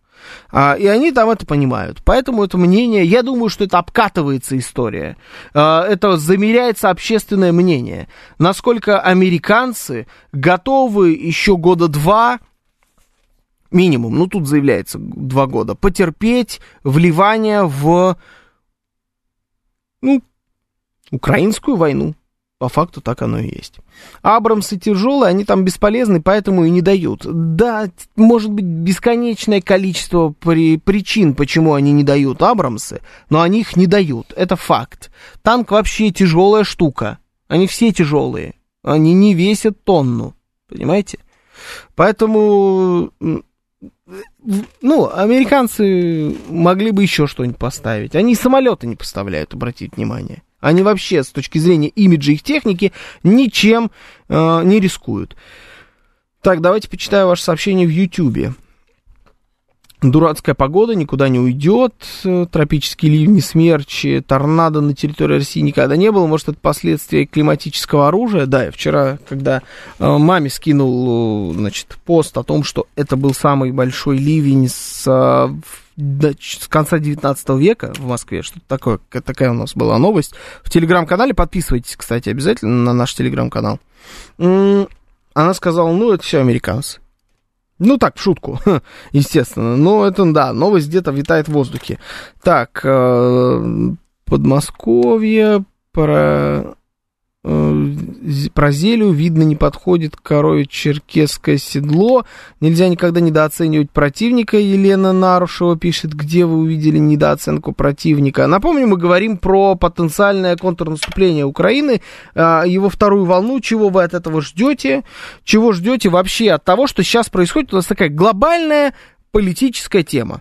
А, и они там это понимают. Поэтому это мнение, я думаю, что это обкатывается история. А, это замеряется общественное мнение. Насколько американцы готовы еще года два минимум, ну тут заявляется два года, потерпеть вливание в ну, украинскую войну. По факту так оно и есть. Абрамсы тяжелые, они там бесполезны, поэтому и не дают. Да, может быть, бесконечное количество при, причин, почему они не дают Абрамсы, но они их не дают. Это факт. Танк вообще тяжелая штука. Они все тяжелые. Они не весят тонну. Понимаете? Поэтому ну, американцы могли бы еще что-нибудь поставить. Они самолеты не поставляют, обратить внимание. Они вообще, с точки зрения имиджа их техники, ничем э, не рискуют. Так, давайте почитаю ваше сообщение в Ютьюбе. Дурацкая погода никуда не уйдет, тропические ливни, смерчи, торнадо на территории России никогда не было. Может, это последствия климатического оружия? Да, я вчера, когда э, маме скинул, значит, пост о том, что это был самый большой ливень с, э, с конца 19 века в Москве, что-то такое, такая у нас была новость. В телеграм-канале подписывайтесь, кстати, обязательно на наш телеграм-канал. Она сказала, ну, это все американцы. Ну, так, в шутку, естественно. Но это, да, новость где-то витает в воздухе. Так, э, Подмосковье, про про зелю, видно, не подходит корове черкесское седло. Нельзя никогда недооценивать противника. Елена Нарушева пишет, где вы увидели недооценку противника. Напомню, мы говорим про потенциальное контрнаступление Украины, его вторую волну. Чего вы от этого ждете? Чего ждете вообще от того, что сейчас происходит? У нас такая глобальная политическая тема.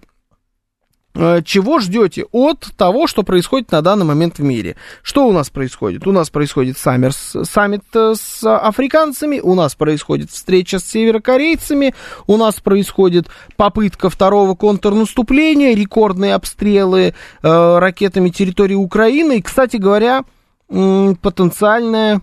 Э, чего ждете от того, что происходит на данный момент в мире? Что у нас происходит? У нас происходит саммер, саммит э, с африканцами, у нас происходит встреча с северокорейцами, у нас происходит попытка второго контрнаступления, рекордные обстрелы э, ракетами территории Украины. И, кстати говоря, э, потенциальная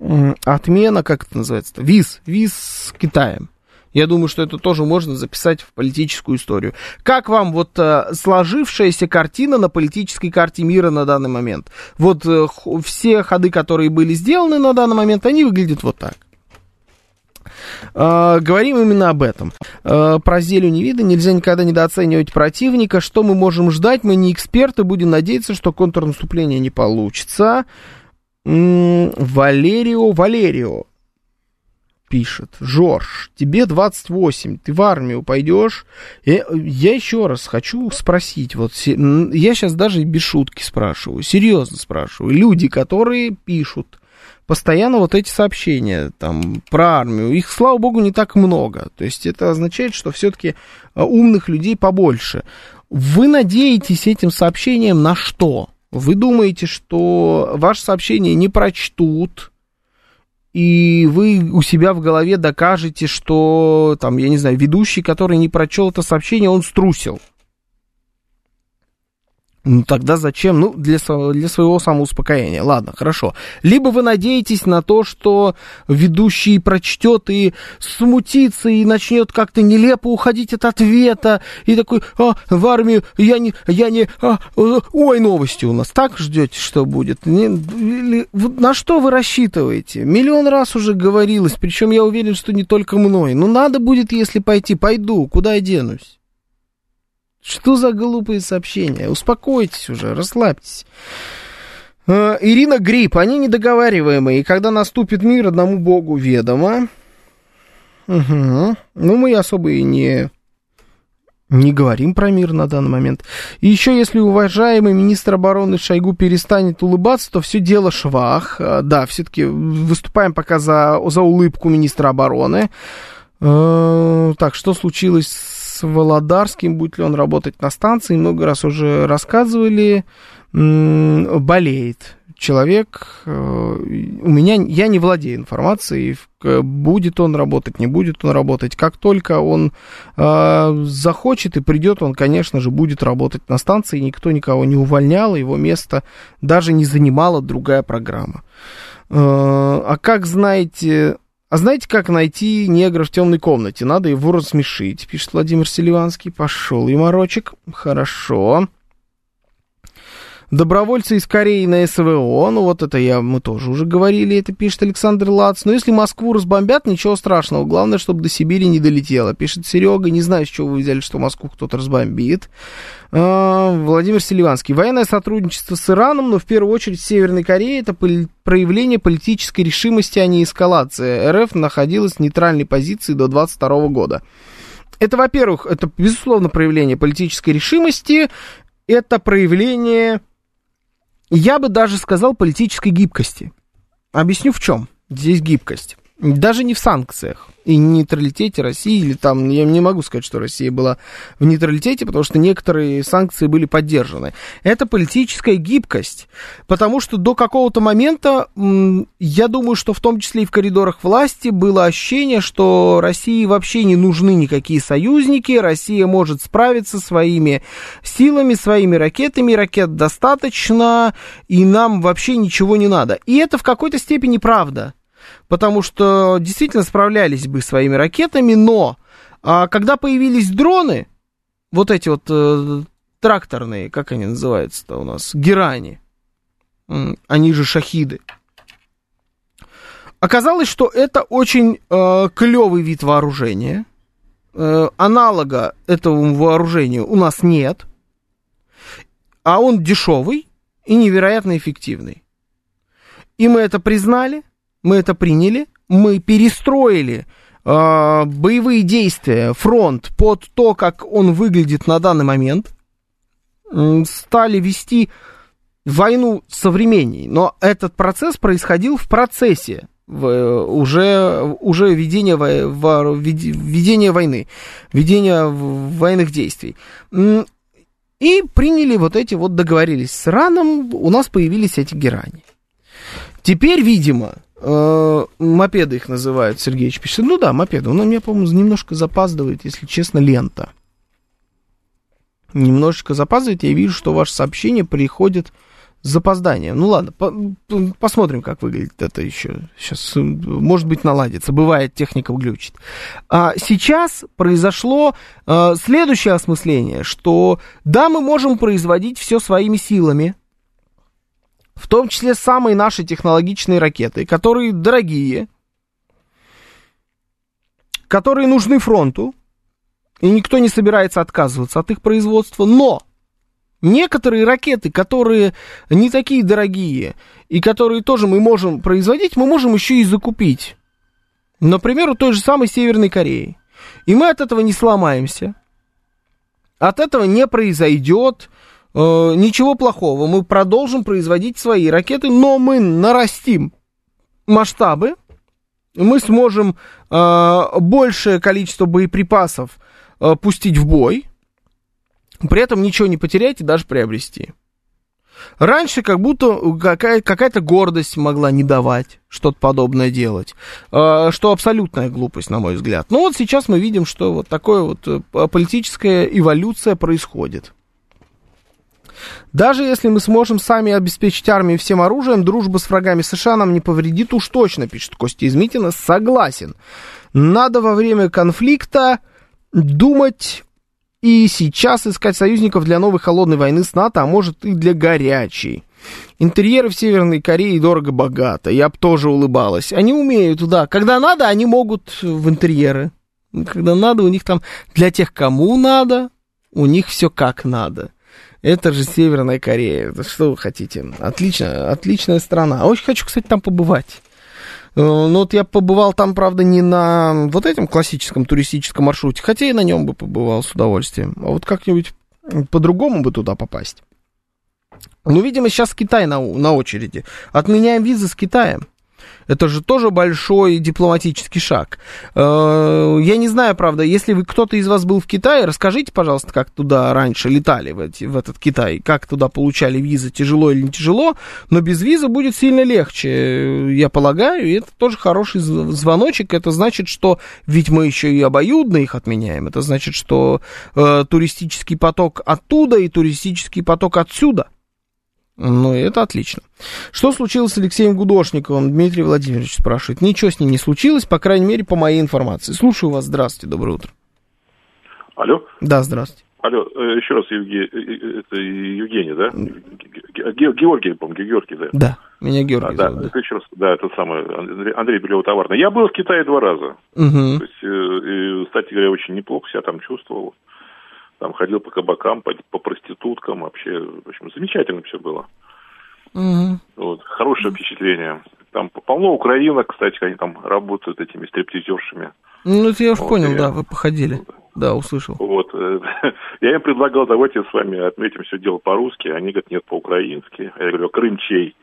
э, отмена, как это называется, виз, виз с Китаем. Я думаю, что это тоже можно записать в политическую историю. Как вам вот э, сложившаяся картина на политической карте мира на данный момент? Вот э, все ходы, которые были сделаны на данный момент, они выглядят вот так. Uh, говорим именно об этом. Uh, про зелю не видно, нельзя никогда недооценивать противника. Что мы можем ждать? Мы не эксперты, будем надеяться, что контрнаступление не получится. Валерио, Валерио пишет, Жорж, тебе 28, ты в армию пойдешь? Я, я еще раз хочу спросить, вот я сейчас даже без шутки спрашиваю, серьезно спрашиваю, люди, которые пишут постоянно вот эти сообщения там про армию, их, слава богу, не так много, то есть это означает, что все-таки а, умных людей побольше. Вы надеетесь этим сообщением на что? Вы думаете, что ваше сообщение не прочтут, и вы у себя в голове докажете, что, там, я не знаю, ведущий, который не прочел это сообщение, он струсил. Ну тогда зачем? Ну, для, для своего самоуспокоения. Ладно, хорошо. Либо вы надеетесь на то, что ведущий прочтет и смутится, и начнет как-то нелепо уходить от ответа, и такой, а, в армию я не, я не, а, э, ой, новости у нас. Так ждете, что будет? Не, на что вы рассчитываете? Миллион раз уже говорилось, причем я уверен, что не только мной. Ну, надо будет, если пойти, пойду, куда я денусь? Что за глупые сообщения? Успокойтесь уже, расслабьтесь. Э, Ирина Грипп, они недоговариваемые, и когда наступит мир, одному богу ведомо. Угу. Ну, мы особо и не, Не говорим про мир на данный момент. И еще, если уважаемый министр обороны Шойгу перестанет улыбаться, то все дело швах. А, да, все-таки выступаем пока за, за улыбку министра обороны. Э, так, что случилось с Володарским? Будет ли он работать на станции? Много раз уже рассказывали. Болеет человек, э, у меня, я не владею информацией, будет он работать, не будет он работать. Как только он э, захочет и придет, он, конечно же, будет работать на станции, никто никого не увольнял, его место даже не занимала другая программа. Э, а как знаете... А знаете, как найти негра в темной комнате? Надо его рассмешить, пишет Владимир Селиванский. Пошел юморочек. Хорошо. Добровольцы из Кореи на СВО, ну вот это я, мы тоже уже говорили, это пишет Александр Лац. Но если Москву разбомбят, ничего страшного, главное, чтобы до Сибири не долетело, пишет Серега. Не знаю, с чего вы взяли, что Москву кто-то разбомбит. А, Владимир Селиванский. Военное сотрудничество с Ираном, но в первую очередь с Северной Кореей, это проявление политической решимости, а не эскалация. РФ находилась в нейтральной позиции до 22 года. Это, во-первых, это, безусловно, проявление политической решимости, это проявление я бы даже сказал политической гибкости. Объясню в чем здесь гибкость. Даже не в санкциях и нейтралитете России, или там, я не могу сказать, что Россия была в нейтралитете, потому что некоторые санкции были поддержаны. Это политическая гибкость, потому что до какого-то момента, я думаю, что в том числе и в коридорах власти было ощущение, что России вообще не нужны никакие союзники, Россия может справиться своими силами, своими ракетами, ракет достаточно, и нам вообще ничего не надо. И это в какой-то степени правда потому что действительно справлялись бы своими ракетами, но а, когда появились дроны, вот эти вот э, тракторные, как они называются-то у нас, герани, они же шахиды, оказалось, что это очень э, клевый вид вооружения, э, аналога этому вооружению у нас нет, а он дешевый и невероятно эффективный. И мы это признали, мы это приняли, мы перестроили э, боевые действия, фронт под то, как он выглядит на данный момент, стали вести войну современней. Но этот процесс происходил в процессе в, уже, уже ведения, в, ведения войны, ведения военных действий. И приняли вот эти вот, договорились с Ираном, у нас появились эти герани. Теперь, видимо, Э, мопеды их называют, Сергеевич пишет. Ну да, мопеды. Он у меня, по-моему, немножко запаздывает, если честно, лента. Немножечко запаздывает. Я вижу, что ваше сообщение приходит с запозданием. Ну ладно, по посмотрим, как выглядит это еще. Сейчас, э, может быть, наладится. Бывает, техника глючит. А сейчас произошло а, следующее осмысление, что да, мы можем производить все своими силами, в том числе самые наши технологичные ракеты, которые дорогие, которые нужны фронту, и никто не собирается отказываться от их производства, но некоторые ракеты, которые не такие дорогие, и которые тоже мы можем производить, мы можем еще и закупить. Например, у той же самой Северной Кореи. И мы от этого не сломаемся. От этого не произойдет Э, ничего плохого, мы продолжим производить свои ракеты, но мы нарастим масштабы, мы сможем э, большее количество боеприпасов э, пустить в бой, при этом ничего не потерять и даже приобрести. Раньше как будто какая- какая-то гордость могла не давать что-то подобное делать, э, что абсолютная глупость, на мой взгляд. Но вот сейчас мы видим, что вот такая вот э, политическая эволюция происходит. Даже если мы сможем сами обеспечить армию всем оружием, дружба с врагами США нам не повредит уж точно, пишет Костя Измитина. Согласен. Надо во время конфликта думать и сейчас искать союзников для новой холодной войны с НАТО, а может и для горячей. Интерьеры в Северной Корее дорого-богато. Я бы тоже улыбалась. Они умеют, да. Когда надо, они могут в интерьеры. Когда надо, у них там для тех, кому надо, у них все как надо. Это же Северная Корея. Что вы хотите? Отлично, отличная страна. Очень хочу, кстати, там побывать. Ну вот я побывал там, правда, не на вот этом классическом туристическом маршруте, хотя и на нем бы побывал с удовольствием. А вот как-нибудь по-другому бы туда попасть. Ну, видимо, сейчас Китай на, на очереди. Отменяем визы с Китаем. Это же тоже большой дипломатический шаг. Э, я не знаю, правда, если вы кто-то из вас был в Китае, расскажите, пожалуйста, как туда раньше летали в, эти, в этот Китай, как туда получали визы, тяжело или не тяжело, но без визы будет сильно легче, я полагаю, и это тоже хороший звоночек, это значит, что ведь мы еще и обоюдно их отменяем, это значит, что э, туристический поток оттуда и туристический поток отсюда – ну, это отлично. Что случилось с Алексеем Гудошниковым? Дмитрий Владимирович спрашивает. Ничего с ним не случилось, по крайней мере, по моей информации. Слушаю вас. Здравствуйте, доброе утро. Алло? Да, здравствуйте. Алло, э, еще раз, Евгений, э, э, это Евгений, да? Георгий, по-моему, Георгий, да? Да, меня Георгий а, зовут. Да, да. еще раз, да, это самый Андрей, Андрей Белево-Товарный. Я был в Китае два раза. Угу. То есть, и, кстати говоря, очень неплохо себя там чувствовал. Там ходил по кабакам, по, по проституткам, вообще, в общем, замечательно все было. Угу. Вот, хорошее впечатление. Там полно украинок, кстати, они там работают этими стриптизершами. Ну, это я уж вот, понял, я... да, вы походили. Да, услышал. Вот. Э, я им предлагал, давайте с вами отметим все дело по-русски. Они говорят, нет, по-украински. Я говорю, Крым чей?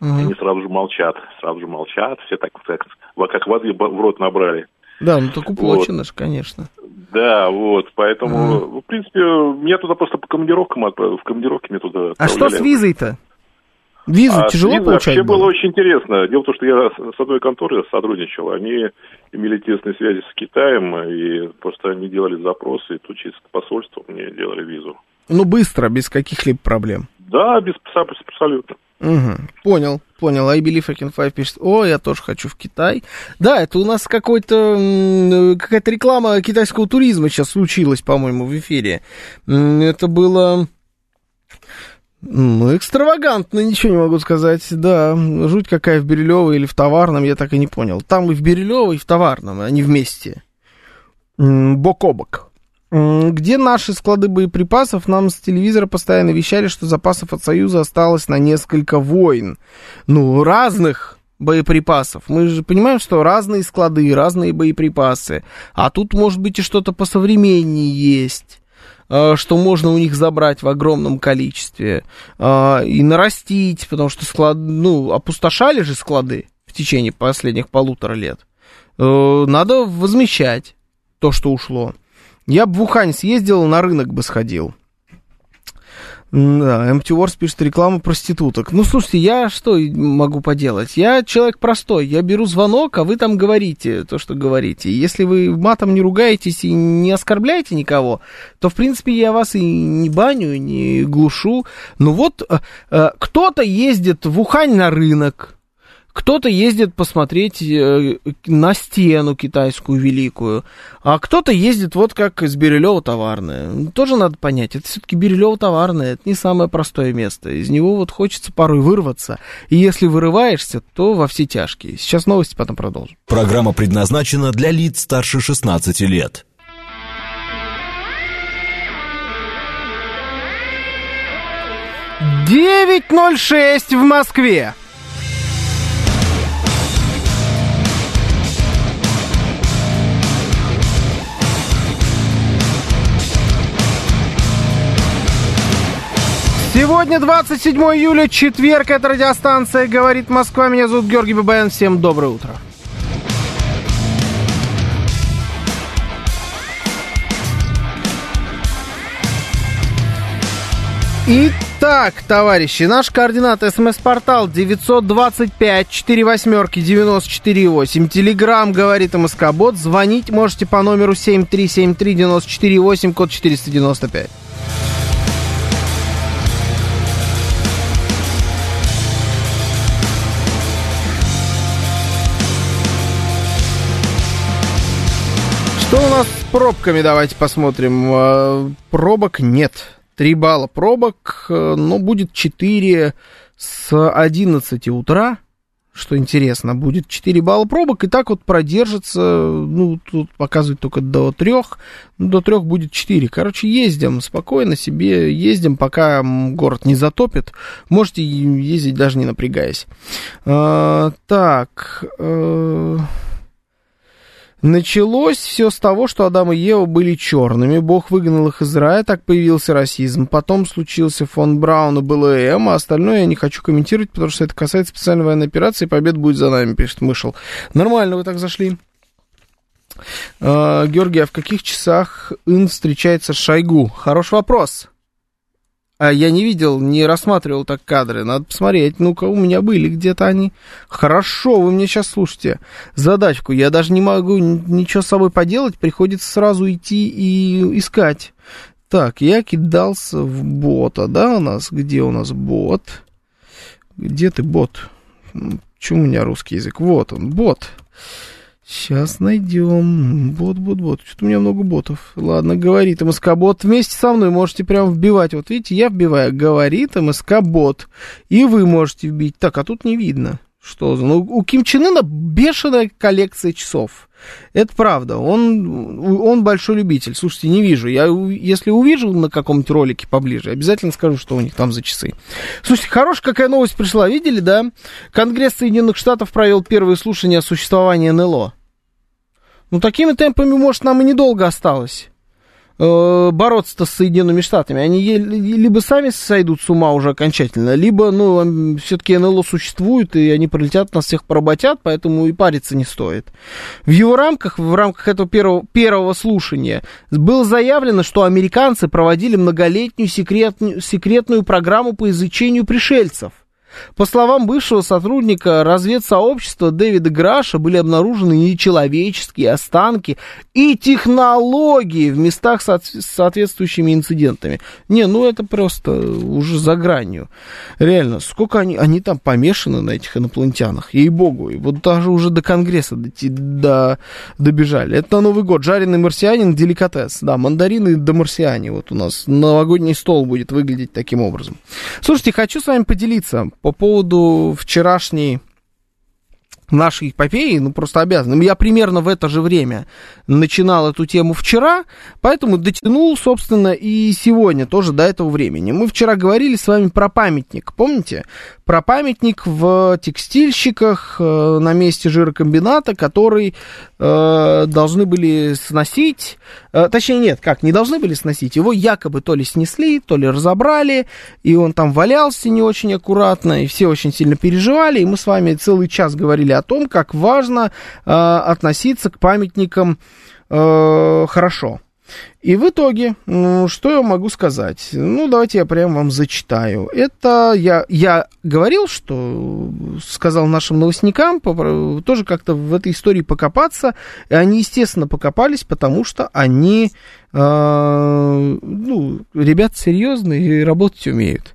Угу. Они сразу же молчат, сразу же молчат. Все так, так как воды в рот набрали. Да, ну так уплочено вот. же, конечно. Да, вот, поэтому, mm. в принципе, меня туда просто по командировкам отправили, в командировке меня туда А что с визой-то? Визу а тяжело виза получать вообще было? было очень интересно. Дело в том, что я с одной конторой сотрудничал. Они имели тесные связи с Китаем, и просто они делали запросы, и тут через посольство мне делали визу. Ну, быстро, без каких-либо проблем. Да, без абсолютно. Угу. Понял, понял. I believe I can fly пишет. О, я тоже хочу в Китай. Да, это у нас какой-то какая-то реклама китайского туризма сейчас случилась, по-моему, в эфире. Это было ну, экстравагантно, ничего не могу сказать. Да, жуть какая в Бирюлево или в Товарном, я так и не понял. Там и в Бирюлево, и в Товарном, они вместе. Бок о бок. Где наши склады боеприпасов? Нам с телевизора постоянно вещали, что запасов от Союза осталось на несколько войн. Ну, разных боеприпасов. Мы же понимаем, что разные склады, разные боеприпасы. А тут, может быть, и что-то посовременнее есть. Э, что можно у них забрать в огромном количестве э, и нарастить, потому что склад, ну, опустошали же склады в течение последних полутора лет. Э, надо возмещать то, что ушло. Я бы в Ухань съездил, на рынок бы сходил. Да, Empty Wars пишет рекламу проституток. Ну, слушайте, я что могу поделать? Я человек простой. Я беру звонок, а вы там говорите то, что говорите. Если вы матом не ругаетесь и не оскорбляете никого, то, в принципе, я вас и не баню, и не глушу. Ну вот, э, э, кто-то ездит в Ухань на рынок, кто-то ездит посмотреть э, на стену китайскую великую, а кто-то ездит вот как из Бирюлева товарное. Тоже надо понять, это все-таки Бирюлево товарное, это не самое простое место. Из него вот хочется порой вырваться. И если вырываешься, то во все тяжкие. Сейчас новости, потом продолжим. Программа предназначена для лиц старше 16 лет. Девять ноль шесть в Москве. Сегодня 27 июля, четверг, это радиостанция «Говорит Москва». Меня зовут Георгий Бабаян. Всем доброе утро. Итак, товарищи, наш координат смс-портал 925 4 восьмерки 94 8. Телеграмм говорит МСК Бот. Звонить можете по номеру 7373 94 8, код 495. Что у нас с пробками? Давайте посмотрим. А, пробок нет. Три балла пробок, э, но будет 4 с 11 утра что интересно, будет 4 балла пробок, и так вот продержится, ну, тут показывает только до 3, ну, до 3 будет 4. Короче, ездим спокойно себе, ездим, пока город не затопит, можете ездить даже не напрягаясь. А, так... А... Началось все с того, что Адам и Ева были черными, Бог выгнал их из рая, так появился расизм. Потом случился фон Браун и БЛМ, а остальное я не хочу комментировать, потому что это касается специальной военной операции, победа будет за нами, пишет Мышел. Нормально вы так зашли. Uh, Георгий, а в каких часах Ин встречается с Шойгу? Хороший вопрос. А я не видел, не рассматривал так кадры. Надо посмотреть. Ну-ка, у меня были где-то они. Хорошо, вы мне сейчас слушайте. Задачку. Я даже не могу ничего с собой поделать. Приходится сразу идти и искать. Так, я кидался в бота, да, у нас? Где у нас бот? Где ты, бот? Почему у меня русский язык? Вот он, бот. Сейчас найдем. Бот, бот, бот. Что-то у меня много ботов. Ладно, говорит МСК-бот. Вместе со мной можете прям вбивать. Вот видите, я вбиваю. Говорит МСК-бот. И вы можете вбить. Так, а тут не видно. Что. Ну, у Ким Чен Ына бешеная коллекция часов. Это правда. Он, он большой любитель. Слушайте, не вижу. Я, если увижу на каком-нибудь ролике поближе, обязательно скажу, что у них там за часы. Слушайте, хорошая какая новость пришла. Видели, да? Конгресс Соединенных Штатов провел первые слушания о существовании НЛО. Ну, такими темпами, может, нам и недолго осталось бороться-то с Соединенными Штатами. Они либо сами сойдут с ума уже окончательно, либо, ну, все-таки НЛО существует, и они пролетят, нас всех поработят, поэтому и париться не стоит. В его рамках, в рамках этого первого, первого слушания, было заявлено, что американцы проводили многолетнюю секретную, секретную программу по изучению пришельцев. По словам бывшего сотрудника разведсообщества Дэвида Граша, были обнаружены нечеловеческие останки и технологии в местах с соответствующими инцидентами. Не, ну это просто уже за гранью. Реально, сколько они, они там помешаны на этих инопланетянах, ей-богу. И вот даже уже до Конгресса дойти, до, добежали. Это на Новый год. Жареный марсианин, деликатес. Да, мандарины до марсиане. Вот у нас новогодний стол будет выглядеть таким образом. Слушайте, хочу с вами поделиться по поводу вчерашней нашей эпопеи, ну, просто обязан. Я примерно в это же время начинал эту тему вчера, поэтому дотянул, собственно, и сегодня тоже до этого времени. Мы вчера говорили с вами про памятник, помните? Про памятник в текстильщиках э, на месте жирокомбината, который э, должны были сносить, э, точнее, нет, как, не должны были сносить, его якобы то ли снесли, то ли разобрали, и он там валялся не очень аккуратно, и все очень сильно переживали, и мы с вами целый час говорили о том, как важно э, относиться к памятникам э, хорошо. И в итоге, ну, что я могу сказать? Ну, давайте я прям вам зачитаю. Это я, я говорил, что сказал нашим новостникам тоже как-то в этой истории покопаться. И они, естественно, покопались, потому что они ну, ребят серьезные и работать умеют.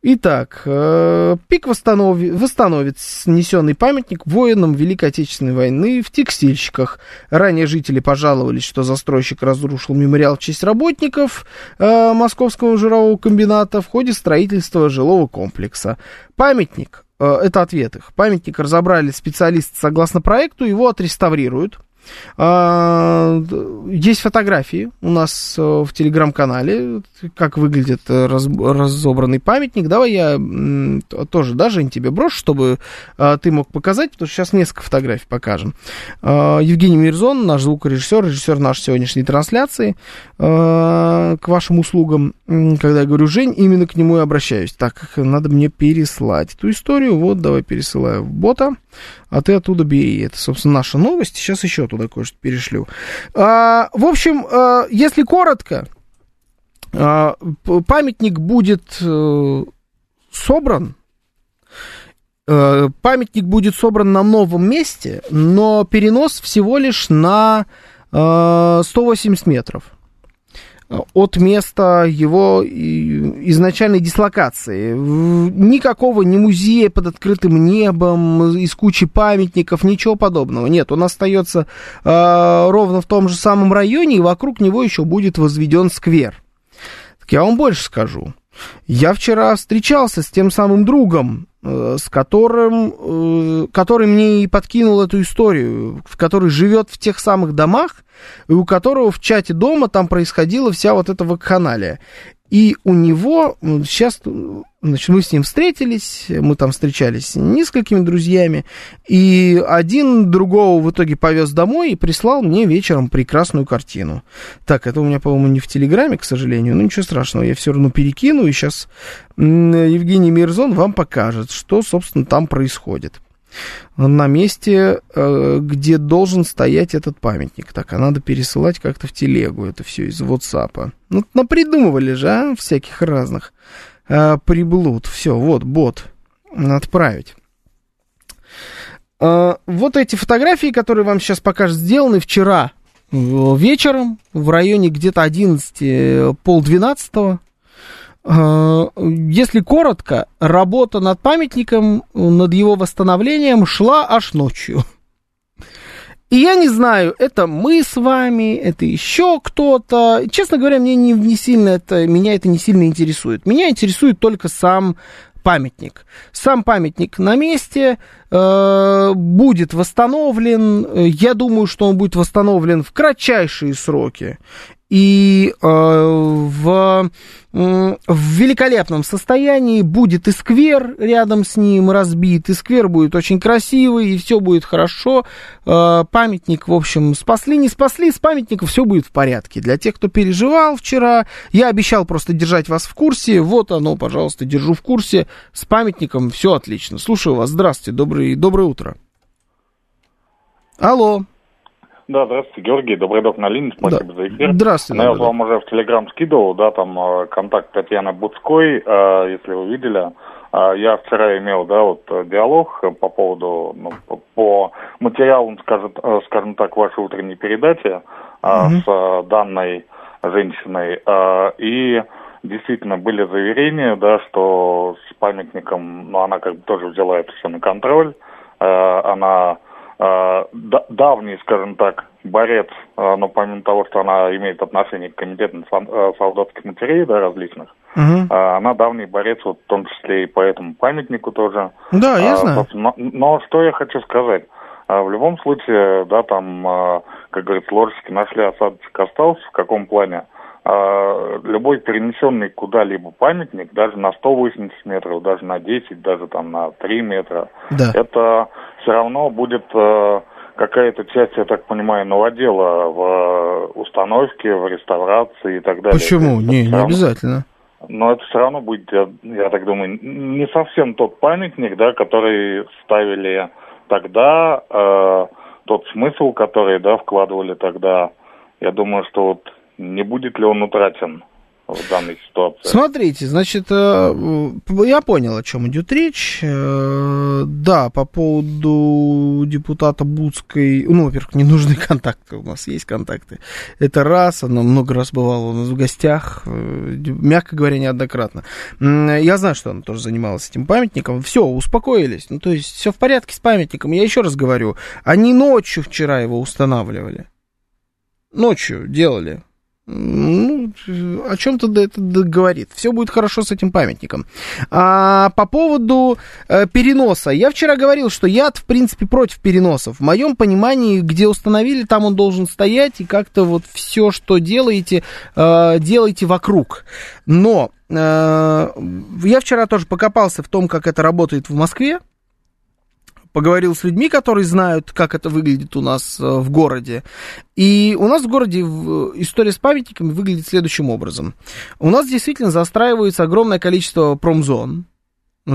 Итак, э, ПИК восстановит, восстановит снесенный памятник воинам Великой Отечественной войны в текстильщиках. Ранее жители пожаловались, что застройщик разрушил мемориал в честь работников э, Московского жирового комбината в ходе строительства жилого комплекса. Памятник, э, это ответ их, памятник разобрали специалисты согласно проекту, его отреставрируют. А, есть фотографии у нас э, в телеграм-канале, как выглядит э, раз, разобранный памятник. Давай я тоже даже тебе брошу, чтобы а, ты мог показать, потому что сейчас несколько фотографий покажем. А, Евгений Мирзон, наш звукорежиссер, режиссер нашей сегодняшней трансляции, к вашим услугам. Когда я говорю Жень, именно к нему и обращаюсь. Так, надо мне переслать эту историю. Вот, давай пересылаю в бота а ты оттуда бери. Это, собственно, наша новость. Сейчас еще туда кое-что перешлю. А, в общем, а, если коротко, а, памятник будет а, собран. А, памятник будет собран на новом месте, но перенос всего лишь на а, 180 метров от места его изначальной дислокации. Никакого ни музея под открытым небом, из кучи памятников, ничего подобного. Нет, он остается э, ровно в том же самом районе, и вокруг него еще будет возведен сквер. Так я вам больше скажу. Я вчера встречался с тем самым другом, э, с которым, э, который мне и подкинул эту историю, в которой живет в тех самых домах, и у которого в чате дома там происходила вся вот эта вакханалия. И у него сейчас, значит, мы с ним встретились, мы там встречались с несколькими друзьями, и один другого в итоге повез домой и прислал мне вечером прекрасную картину. Так, это у меня, по-моему, не в Телеграме, к сожалению, но ничего страшного, я все равно перекину, и сейчас Евгений Мирзон вам покажет, что, собственно, там происходит на месте, э, где должен стоять этот памятник. Так, а надо пересылать как-то в телегу это все из WhatsApp. Ну, напридумывали же, а, всяких разных а, приблуд. Все, вот, бот. Отправить. А, вот эти фотографии, которые вам сейчас покажут, сделаны вчера вечером в районе где-то 11, полдвенадцатого. Э, если коротко, работа над памятником, над его восстановлением шла аж ночью. И я не знаю, это мы с вами, это еще кто-то. Честно говоря, мне не, не сильно это, меня это не сильно интересует. Меня интересует только сам памятник. Сам памятник на месте э, будет восстановлен. Я думаю, что он будет восстановлен в кратчайшие сроки и э, в, э, в великолепном состоянии будет и сквер рядом с ним разбит, и сквер будет очень красивый, и все будет хорошо. Э, памятник, в общем, спасли, не спасли, с памятником все будет в порядке. Для тех, кто переживал вчера, я обещал просто держать вас в курсе. Вот оно, пожалуйста, держу в курсе. С памятником все отлично. Слушаю вас. Здравствуйте, добрый, доброе утро. Алло. Да, здравствуйте, Георгий. Добрый док на линии. Спасибо да. за эфир. Здравствуйте. Ну, я вам уже в Телеграм скидывал, да, там э, контакт Татьяны Буцкой, э, если вы видели. Э, я вчера имел, да, вот диалог по поводу, ну, по материалам, скажем, скажем так, вашей утренней передачи mm-hmm. с данной женщиной. И действительно были заверения, да, что с памятником, ну, она как бы тоже взяла это все на контроль. Она давний, скажем так, борец, э, но помимо того, что она имеет отношение к комитетам солдатских матерей, да, различных, угу. она давний борец, вот, в том числе и по этому памятнику тоже. Да, я знаю. Но, но что я хочу сказать. В любом случае, да, там, как говорится, ложечки нашли, осадочек остался. В каком плане? Любой перенесенный куда-либо памятник, даже на 180 метров, даже на 10, даже там на 3 метра, да. это все равно будет э, какая-то часть, я так понимаю, новодела в установке, в реставрации и так далее. Почему? Не, не равно, обязательно. Но это все равно будет, я, я так думаю, не совсем тот памятник, да, который ставили тогда, э, тот смысл, который, да, вкладывали тогда. Я думаю, что вот не будет ли он утрачен в данной ситуации. Смотрите, значит, э, я понял, о чем идет речь. Э, да, по поводу депутата Будской, ну, во-первых, не нужны контакты, у нас есть контакты. Это раз, она много раз бывала у нас в гостях, э, мягко говоря, неоднократно. Я знаю, что она тоже занималась этим памятником. Все, успокоились. Ну, то есть, все в порядке с памятником. Я еще раз говорю, они ночью вчера его устанавливали. Ночью делали ну, о чем-то это говорит. Все будет хорошо с этим памятником. А по поводу э, переноса. Я вчера говорил, что я, в принципе, против переносов. В моем понимании, где установили, там он должен стоять, и как-то вот все, что делаете, э, делайте вокруг. Но э, я вчера тоже покопался в том, как это работает в Москве поговорил с людьми, которые знают, как это выглядит у нас э, в городе. И у нас в городе история с памятниками выглядит следующим образом. У нас действительно застраивается огромное количество промзон,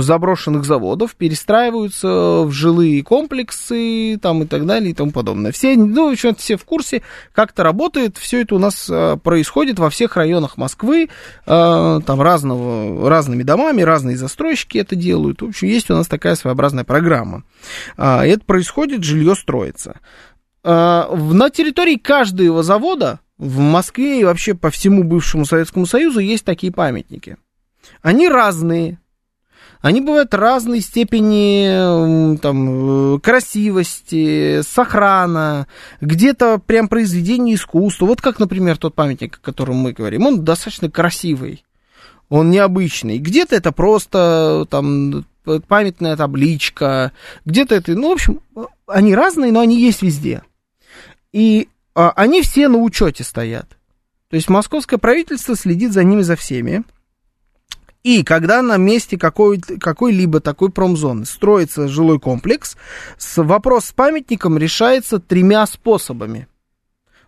заброшенных заводов перестраиваются в жилые комплексы там и так далее и тому подобное. Все, ну, в общем, все в курсе, как это работает. Все это у нас а, происходит во всех районах Москвы, а, там разного, разными домами, разные застройщики это делают. В общем, есть у нас такая своеобразная программа. А, это происходит, жилье строится. На территории каждого завода в Москве и вообще по всему бывшему Советскому Союзу есть такие памятники. Они разные, они бывают разной степени там, э, красивости, сохрана, где-то прям произведение искусства. Вот как, например, тот памятник, о котором мы говорим. Он достаточно красивый. он необычный. Где-то это просто там памятная табличка, где-то это, ну, в общем, они разные, но они есть везде. И а, они все на учете стоят. То есть московское правительство следит за ними, за всеми. И когда на месте какой, какой-либо такой промзоны строится жилой комплекс, вопрос с памятником решается тремя способами.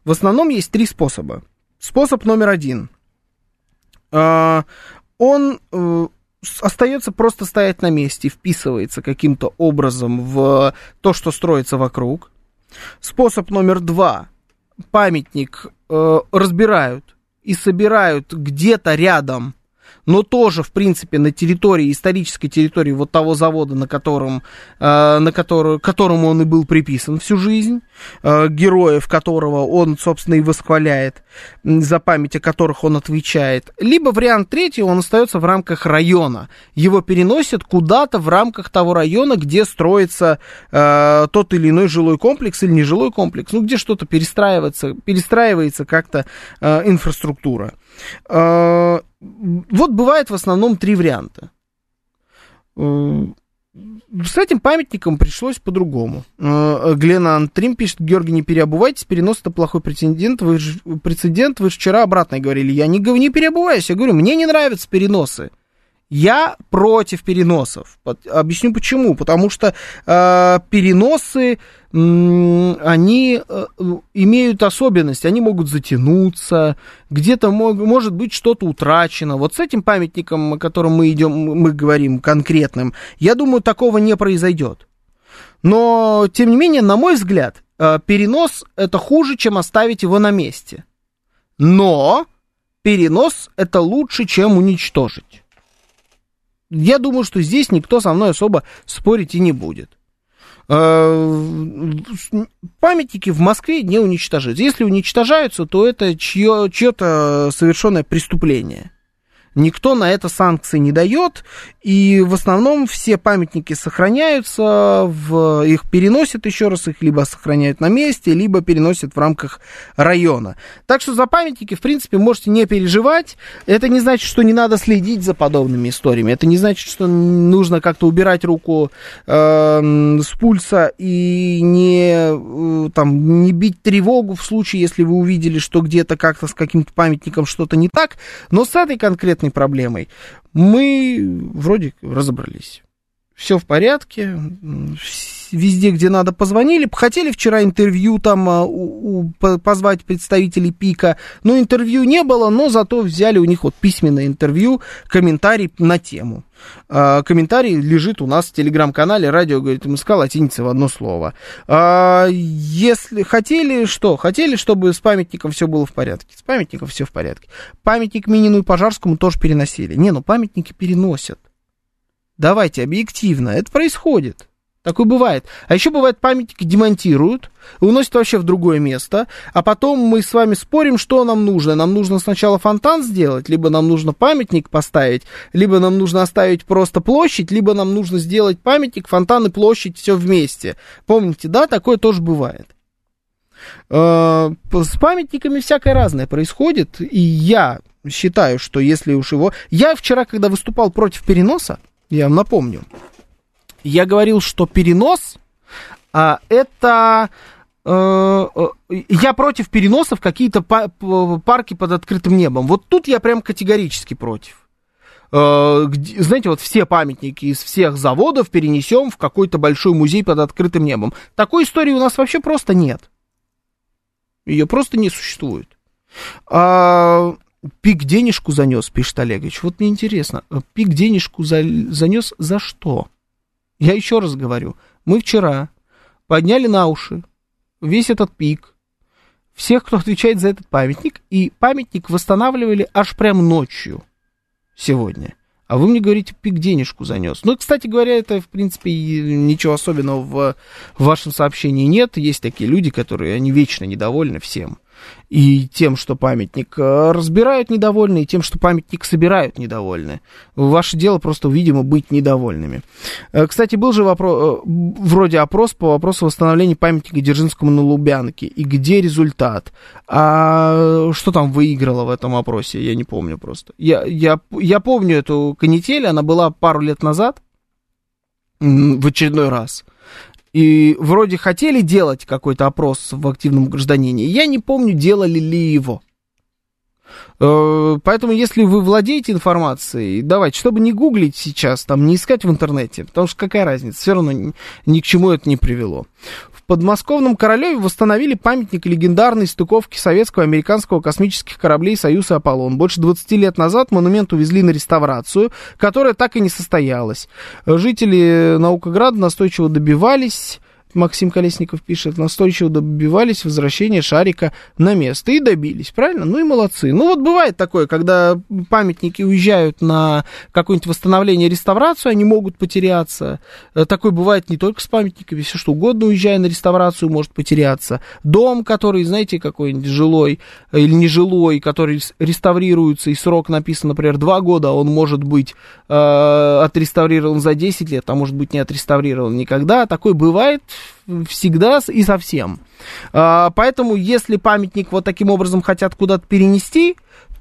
В основном есть три способа. Способ номер один. А, он э, остается просто стоять на месте, вписывается каким-то образом в то, что строится вокруг. Способ номер два. Памятник э, разбирают и собирают где-то рядом но тоже, в принципе, на территории, исторической территории вот того завода, на котором, э, на который, которому он и был приписан всю жизнь, э, героев которого он, собственно, и восхваляет, за память о которых он отвечает. Либо вариант третий, он остается в рамках района. Его переносят куда-то в рамках того района, где строится э, тот или иной жилой комплекс или нежилой комплекс, ну, где что-то перестраивается, перестраивается как-то э, инфраструктура. Вот бывает в основном три варианта. Э, с этим памятником пришлось по-другому. Э, Глена Антрим пишет, Георгий, не переобувайтесь, перенос это плохой прецедент. Вы же, прецедент, вы же вчера обратно говорили. Я не, не переобуваюсь, я говорю, мне не нравятся переносы. Я против переносов. Объясню почему. Потому что э, переносы, они э, имеют особенность. Они могут затянуться, где-то может быть что-то утрачено. Вот с этим памятником, о котором мы идем, мы говорим конкретным, я думаю, такого не произойдет. Но, тем не менее, на мой взгляд, э, перенос это хуже, чем оставить его на месте. Но перенос это лучше, чем уничтожить я думаю, что здесь никто со мной особо спорить и не будет. Э, памятники в Москве не уничтожаются. Если уничтожаются, то это чье, чье-то совершенное преступление. Никто на это санкции не дает, и в основном все памятники сохраняются, в, их переносят еще раз, их либо сохраняют на месте, либо переносят в рамках района. Так что за памятники, в принципе, можете не переживать. Это не значит, что не надо следить за подобными историями. Это не значит, что нужно как-то убирать руку э, с пульса и не, э, там, не бить тревогу в случае, если вы увидели, что где-то как-то с каким-то памятником что-то не так. Но с этой конкретной конкретной проблемой, мы вроде разобрались. Все в порядке, везде, где надо, позвонили. Хотели вчера интервью там а, у, у, позвать представителей ПИКа, но интервью не было, но зато взяли у них вот письменное интервью, комментарий на тему. А, комментарий лежит у нас в телеграм-канале, радио, говорит, МСК латиница в одно слово. А, если хотели, что? Хотели, чтобы с памятником все было в порядке. С памятником все в порядке. Памятник Минину и Пожарскому тоже переносили. Не, ну памятники переносят. Давайте объективно, это происходит. Такое бывает. А еще бывает, памятники демонтируют, уносят вообще в другое место, а потом мы с вами спорим, что нам нужно. Нам нужно сначала фонтан сделать, либо нам нужно памятник поставить, либо нам нужно оставить просто площадь, либо нам нужно сделать памятник, фонтан и площадь все вместе. Помните, да, такое тоже бывает. Э, с памятниками всякое разное происходит, и я считаю, что если уж его... Я вчера, когда выступал против переноса, я вам напомню. Я говорил, что перенос а, это э, э, я против переносов какие-то парки под открытым небом. Вот тут я прям категорически против. Э, знаете, вот все памятники из всех заводов перенесем в какой-то большой музей под открытым небом. Такой истории у нас вообще просто нет. Ее просто не существует. А, Пик денежку занес, пишет Олегович. Вот мне интересно, пик денежку за, занес за что? Я еще раз говорю, мы вчера подняли на уши весь этот пик, всех, кто отвечает за этот памятник, и памятник восстанавливали аж прям ночью сегодня. А вы мне говорите, пик денежку занес. Ну, кстати говоря, это, в принципе, ничего особенного в, вашем сообщении нет. Есть такие люди, которые, они вечно недовольны всем. И тем, что памятник э, разбирают недовольны, и тем, что памятник собирают недовольны. Ваше дело просто, видимо, быть недовольными. Э, кстати, был же вопрос, э, вроде опрос по вопросу восстановления памятника Дзержинскому на Лубянке. И где результат? А что там выиграло в этом опросе? Я не помню просто. Я, я, я помню эту канитель, она была пару лет назад в очередной раз. И вроде хотели делать какой-то опрос в активном гражданине. Я не помню, делали ли его. Э, поэтому, если вы владеете информацией, давайте, чтобы не гуглить сейчас, там, не искать в интернете, потому что какая разница, все равно ни, ни к чему это не привело. В подмосковном Королеве восстановили памятник легендарной стыковки советского и американского космических кораблей «Союз» и «Аполлон». Больше 20 лет назад монумент увезли на реставрацию, которая так и не состоялась. Жители Наукограда настойчиво добивались Максим Колесников пишет, настойчиво добивались возвращения шарика на место. И добились, правильно? Ну и молодцы. Ну вот бывает такое, когда памятники уезжают на какое-нибудь восстановление, реставрацию, они могут потеряться. Э, такое бывает не только с памятниками, все что угодно, уезжая на реставрацию, может потеряться. Дом, который, знаете, какой-нибудь жилой э, или нежилой, который реставрируется, и срок написан, например, 2 года, он может быть э, отреставрирован за 10 лет, а может быть не отреставрирован никогда. Такое бывает всегда и совсем. А, поэтому, если памятник вот таким образом хотят куда-то перенести,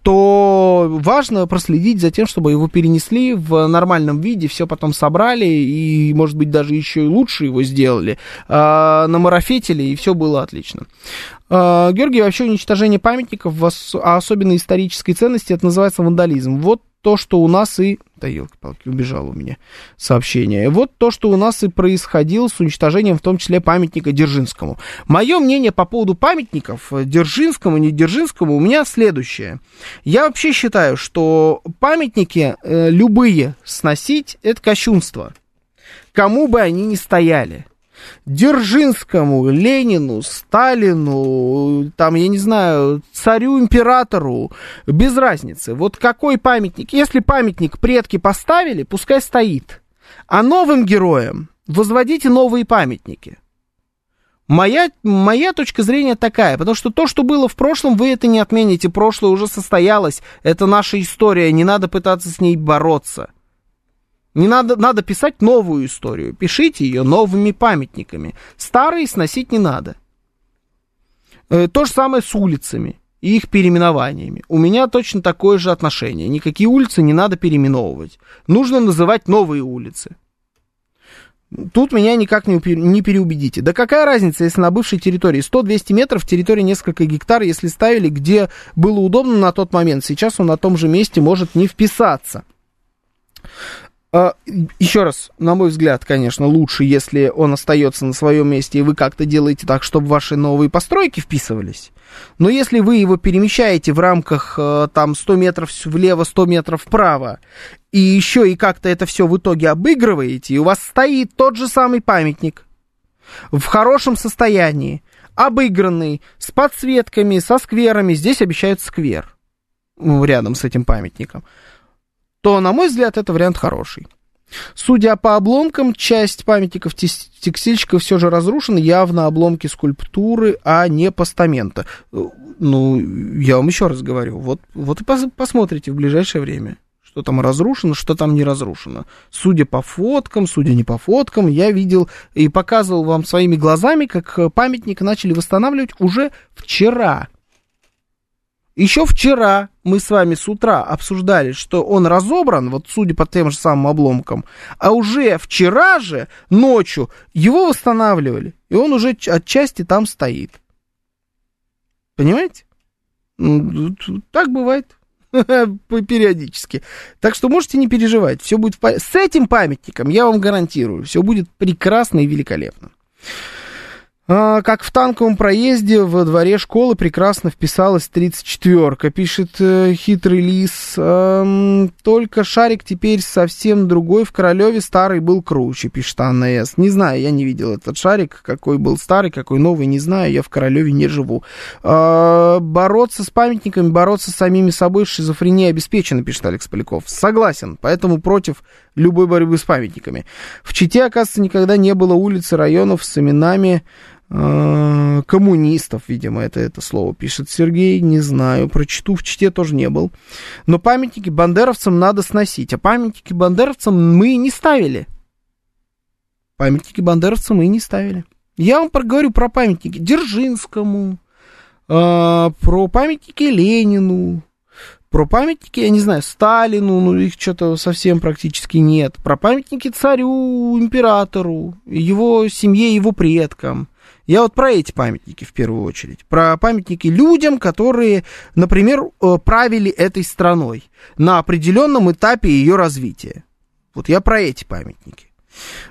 то важно проследить за тем, чтобы его перенесли в нормальном виде, все потом собрали и, может быть, даже еще и лучше его сделали, э, намарафетили, и все было отлично. Э, Георгий, вообще уничтожение памятников, а особенно исторической ценности, это называется вандализм. Вот то, что у нас и... Да, елки-палки, убежало у меня сообщение. Вот то, что у нас и происходило с уничтожением, в том числе, памятника Дзержинскому. Мое мнение по поводу памятников Дзержинскому, не Дзержинскому, у меня следующее. Я вообще считаю, что памятники э, любые сносить, это кощунство. Кому бы они ни стояли. Дзержинскому, Ленину, Сталину, там, я не знаю, царю-императору, без разницы. Вот какой памятник, если памятник предки поставили, пускай стоит. А новым героям возводите новые памятники. Моя, моя точка зрения такая, потому что то, что было в прошлом, вы это не отмените. Прошлое уже состоялось, это наша история, не надо пытаться с ней бороться. Не надо, надо писать новую историю. Пишите ее новыми памятниками. Старые сносить не надо. Э, то же самое с улицами и их переименованиями. У меня точно такое же отношение. Никакие улицы не надо переименовывать. Нужно называть новые улицы. Тут меня никак не, не переубедите. Да какая разница, если на бывшей территории 100-200 метров, территории несколько гектар, если ставили, где было удобно на тот момент. Сейчас он на том же месте может не вписаться. А, еще раз, на мой взгляд, конечно, лучше, если он остается на своем месте, и вы как-то делаете так, чтобы ваши новые постройки вписывались. Но если вы его перемещаете в рамках э, там 100 метров влево, 100 метров вправо, и еще и как-то это все в итоге обыгрываете, и у вас стоит тот же самый памятник в хорошем состоянии, обыгранный, с подсветками, со скверами, здесь обещают сквер рядом с этим памятником – то, на мой взгляд, это вариант хороший. Судя по обломкам, часть памятников текстильщиков все же разрушена, явно обломки скульптуры, а не постамента. Ну, я вам еще раз говорю, вот, вот и пос посмотрите в ближайшее время, что там разрушено, что там не разрушено. Судя по фоткам, судя не по фоткам, я видел и показывал вам своими глазами, как памятник начали восстанавливать уже вчера. Еще вчера мы с вами с утра обсуждали, что он разобран, вот судя по тем же самым обломкам, а уже вчера же ночью его восстанавливали, и он уже отчасти там стоит. Понимаете? Так бывает периодически. Так что можете не переживать, все будет в... с этим памятником, я вам гарантирую, все будет прекрасно и великолепно. А, как в танковом проезде во дворе школы прекрасно вписалась 34-ка, пишет э, хитрый лис. Только шарик теперь совсем другой. В Королеве старый был круче, пишет Анна С. Не знаю, я не видел этот шарик, какой был старый, какой новый, не знаю. Я в Королеве не живу. Э, бороться с памятниками, бороться с самими собой, шизофрения обеспечена, пишет Алекс Поляков. Согласен, поэтому против любой борьбы с памятниками. В Чите, оказывается, никогда не было улиц и районов с именами э, коммунистов, видимо, это, это слово пишет Сергей, не знаю, прочту, в чте тоже не был. Но памятники бандеровцам надо сносить, а памятники бандеровцам мы не ставили. Памятники бандеровцам мы не ставили. Я вам проговорю про памятники Дзержинскому, э, про памятники Ленину, про памятники, я не знаю, Сталину, ну их что-то совсем практически нет. Про памятники царю, императору, его семье, его предкам. Я вот про эти памятники в первую очередь. Про памятники людям, которые, например, э, правили этой страной на определенном этапе ее развития. Вот я про эти памятники.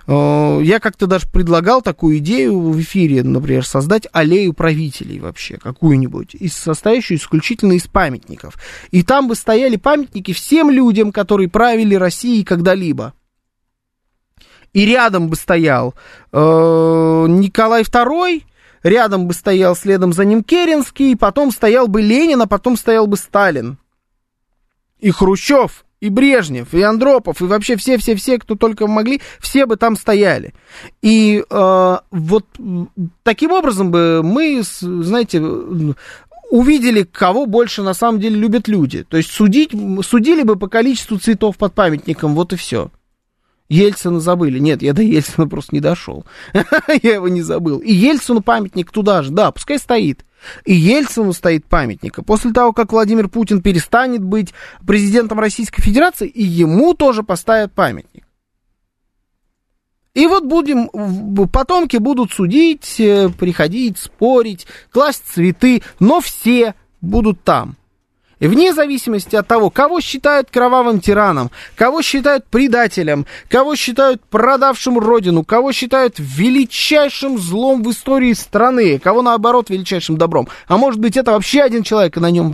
Э, я как-то даже предлагал такую идею в эфире, например, создать аллею правителей вообще, какую-нибудь, состоящую исключительно из памятников. И там бы стояли памятники всем людям, которые правили Россией когда-либо. И рядом бы стоял э, Николай II, рядом бы стоял следом за ним Керенский, потом стоял бы Ленин, а потом стоял бы Сталин. И Хрущев, и Брежнев, и Андропов, и вообще все-все-все, кто только могли, все бы там стояли. И э, вот таким образом бы мы, знаете, увидели, кого больше на самом деле любят люди. То есть судить, судили бы по количеству цветов под памятником, вот и все. Ельцина забыли. Нет, я до Ельцина просто не дошел. я его не забыл. И Ельцину памятник туда же, да, пускай стоит. И Ельцину стоит памятник. И после того, как Владимир Путин перестанет быть президентом Российской Федерации, и ему тоже поставят памятник. И вот будем, потомки будут судить, э, приходить, спорить, класть цветы, но все будут там. И вне зависимости от того, кого считают кровавым тираном, кого считают предателем, кого считают продавшим родину, кого считают величайшим злом в истории страны, кого наоборот величайшим добром. А может быть это вообще один человек, и на нем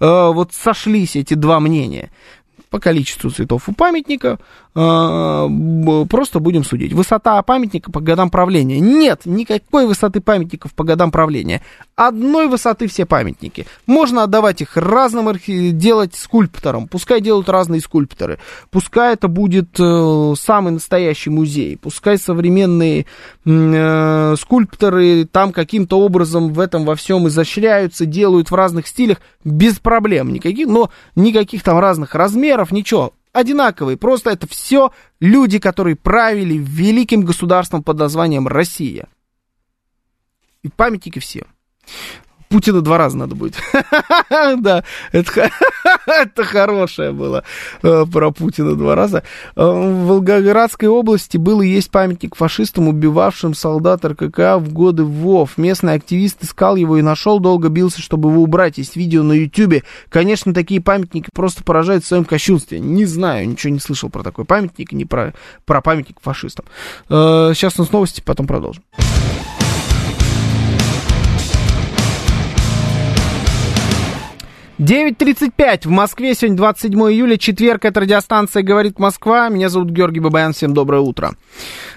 э, вот сошлись эти два мнения по количеству цветов у памятника просто будем судить. Высота памятника по годам правления. Нет, никакой высоты памятников по годам правления. Одной высоты все памятники. Можно отдавать их разным, делать скульпторам. Пускай делают разные скульпторы. Пускай это будет э, самый настоящий музей. Пускай современные э, скульпторы там каким-то образом в этом во всем изощряются, делают в разных стилях без проблем никаких, но никаких там разных размеров, ничего одинаковые. Просто это все люди, которые правили великим государством под названием Россия. И памятники всем. Путина два раза надо будет. да, это, хорошее было э, про Путина два раза. Э, в Волгоградской области был и есть памятник фашистам, убивавшим солдат РКК в годы ВОВ. Местный активист искал его и нашел, долго бился, чтобы его убрать. Есть видео на Ютьюбе. Конечно, такие памятники просто поражают в своем кощунстве. Не знаю, ничего не слышал про такой памятник, не про, про памятник фашистам. Э, сейчас у нас новости, потом продолжим. 9.35 в Москве, сегодня 27 июля, четверг, это радиостанция «Говорит Москва». Меня зовут Георгий Бабаян, всем доброе утро.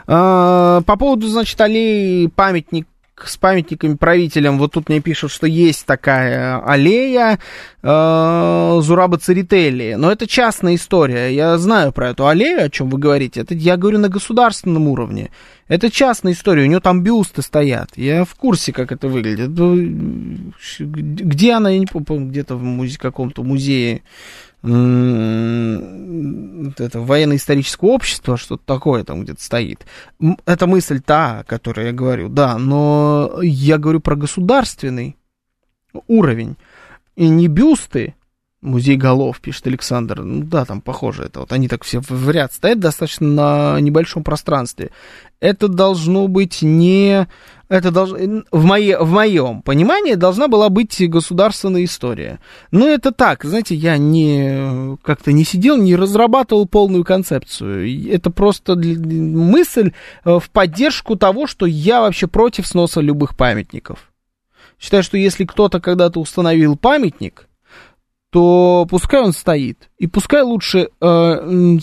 А, по поводу, значит, аллеи памятник с памятниками правителям. Вот тут мне пишут, что есть такая аллея э, Зураба Церетели. Но это частная история. Я знаю про эту аллею, о чем вы говорите. Это я говорю на государственном уровне. Это частная история. У нее там бюсты стоят. Я в курсе, как это выглядит. Где она, я не помню, где-то в музе, каком-то музее это военно-историческое общество, что-то такое там где-то стоит. Это мысль та, о которой я говорю, да, но я говорю про государственный уровень. И не бюсты, музей голов, пишет Александр, ну да, там похоже это, вот они так все в ряд стоят достаточно на небольшом пространстве. Это должно быть не это долж... в, моей, в моем понимании должна была быть государственная история. Но это так, знаете, я не как-то не сидел, не разрабатывал полную концепцию. Это просто мысль э, в поддержку того, что я вообще против сноса любых памятников. Считаю, что если кто-то когда-то установил памятник, то пускай он стоит. И пускай лучше э,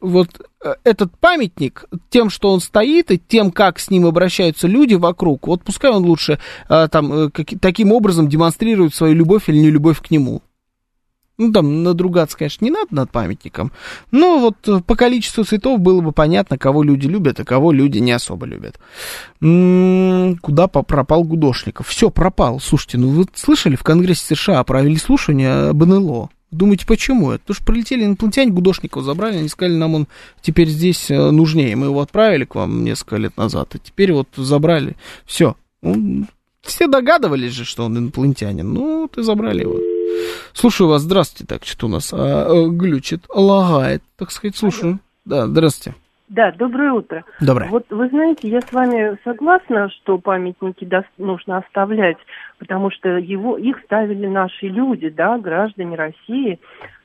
вот э, этот памятник тем, что он стоит, и тем, как с ним обращаются люди вокруг, вот пускай он лучше э, там, э, как, таким образом демонстрирует свою любовь или не любовь к нему. Ну, там надругаться, конечно, не надо над памятником. Но вот э, по количеству цветов было бы понятно, кого люди любят, а кого люди не особо любят. М-м, куда пропал Гудошников? Все, пропал. Слушайте, ну вы слышали, в Конгрессе США провели слушание об НЛО. Думаете, почему? Это потому что прилетели инопланетяне, Гудошникова забрали, они сказали, нам он теперь здесь э, нужнее. Мы его отправили к вам несколько лет назад, а теперь вот забрали. Все. Все догадывались же, что он инопланетянин. Ну, ты забрали его. Слушаю вас, здравствуйте. Так, что у нас а, а, глючит, лагает, так сказать, слушаю. Да, здравствуйте. Да, доброе утро. Доброе. Вот вы знаете, я с вами согласна, что памятники до... нужно оставлять, потому что его, их ставили наши люди, да, граждане России,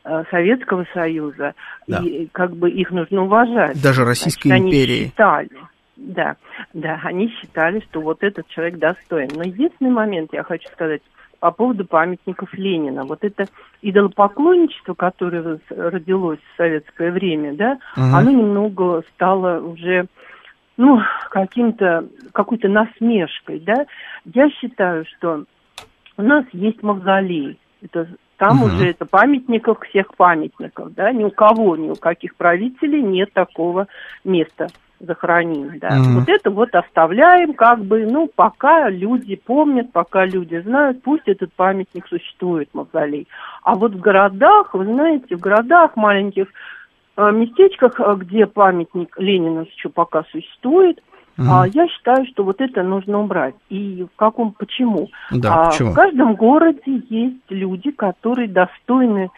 э, Советского Союза, да. и как бы их нужно уважать. Даже Российской Значит, империи. Они считали, да, да, они считали, что вот этот человек достоин. Но единственный момент, я хочу сказать, по поводу памятников Ленина. Вот это идолопоклонничество, которое родилось в советское время, да, угу. оно немного стало уже ну, каким-то, какой-то насмешкой, да. Я считаю, что у нас есть мавзолей. Это, там угу. уже это памятников всех памятников, да, ни у кого, ни у каких правителей нет такого места захороним, да. Mm-hmm. Вот это вот оставляем, как бы, ну, пока люди помнят, пока люди знают, пусть этот памятник существует, мавзолей. А вот в городах, вы знаете, в городах маленьких э, местечках, э, где памятник Ленина еще пока существует, mm-hmm. а, я считаю, что вот это нужно убрать. И в каком, почему? Да, а, почему? В каждом городе есть люди, которые достойны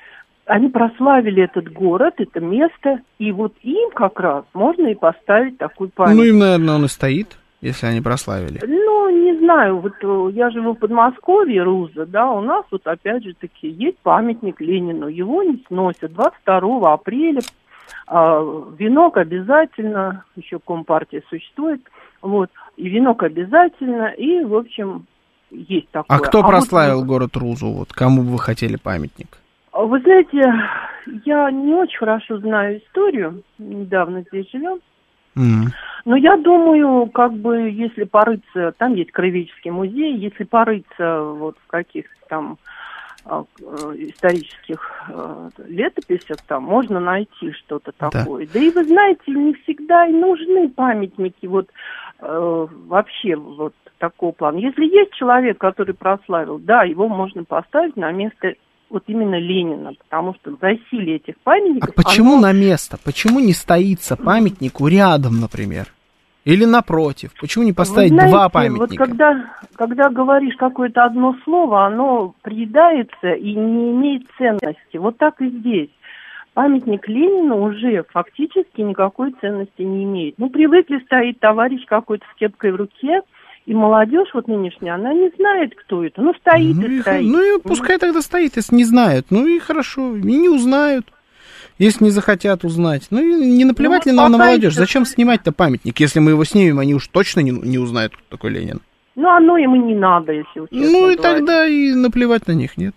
они прославили этот город, это место, и вот им как раз можно и поставить такую память. Ну, им, наверное, он и стоит, если они прославили. Ну, не знаю, вот э, я живу в Подмосковье, Руза, да, у нас вот опять же таки есть памятник Ленину, его не сносят 22 апреля, а, венок обязательно, еще Компартия существует, вот, и венок обязательно, и, в общем, есть такое. А кто а прославил вот, город Рузу, вот, кому бы вы хотели памятник? Вы знаете, я не очень хорошо знаю историю, недавно здесь живем. Mm. Но я думаю, как бы, если порыться, там есть краеведческий музей, если порыться вот в каких-то там а, э, исторических э, летописях, там можно найти что-то такое. Да. да и вы знаете, не всегда и нужны памятники вот э, вообще вот такого плана. Если есть человек, который прославил, да, его можно поставить на место вот именно Ленина, потому что засилие этих памятников... А почему оно... на место? Почему не стоится памятнику рядом, например? Или напротив? Почему не поставить знаете, два памятника? Вот когда, когда говоришь какое-то одно слово, оно приедается и не имеет ценности. Вот так и здесь. Памятник Ленину уже фактически никакой ценности не имеет. Ну, привыкли стоит товарищ какой-то с кепкой в руке, и молодежь вот нынешняя, она не знает, кто это. Ну, стоит ну, и, и стоит. Ну, и пускай тогда стоит, если не знают. Ну, и хорошо, и не узнают. Если не захотят узнать. Ну, и не наплевать ну, ли нам на молодежь? Зачем снимать-то памятник? Если мы его снимем, они уж точно не, не узнают, кто такой Ленин. Ну, оно ему не надо, если честно Ну, и тогда и наплевать на них, нет?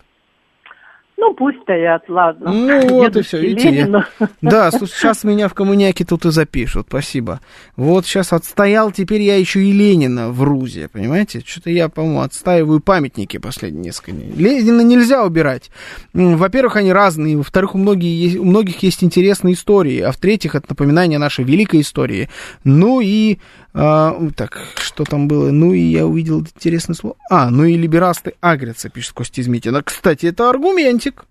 Ну, пусть стоят, ладно. Ну, вот и все, видите. Да, слушай, сейчас меня в коммуняке тут и запишут, спасибо. Вот сейчас отстоял, теперь я еще и Ленина в Рузе, понимаете? Что-то я, по-моему, отстаиваю памятники последние несколько дней. Ленина нельзя убирать. Во-первых, они разные, во-вторых, у, многих, у многих есть интересные истории, а в-третьих, это напоминание нашей великой истории. Ну и а, так, что там было? Ну и я увидел интересное слово. А, ну и либерасты агрятся, пишет Костя Измитина. Кстати, это аргументик.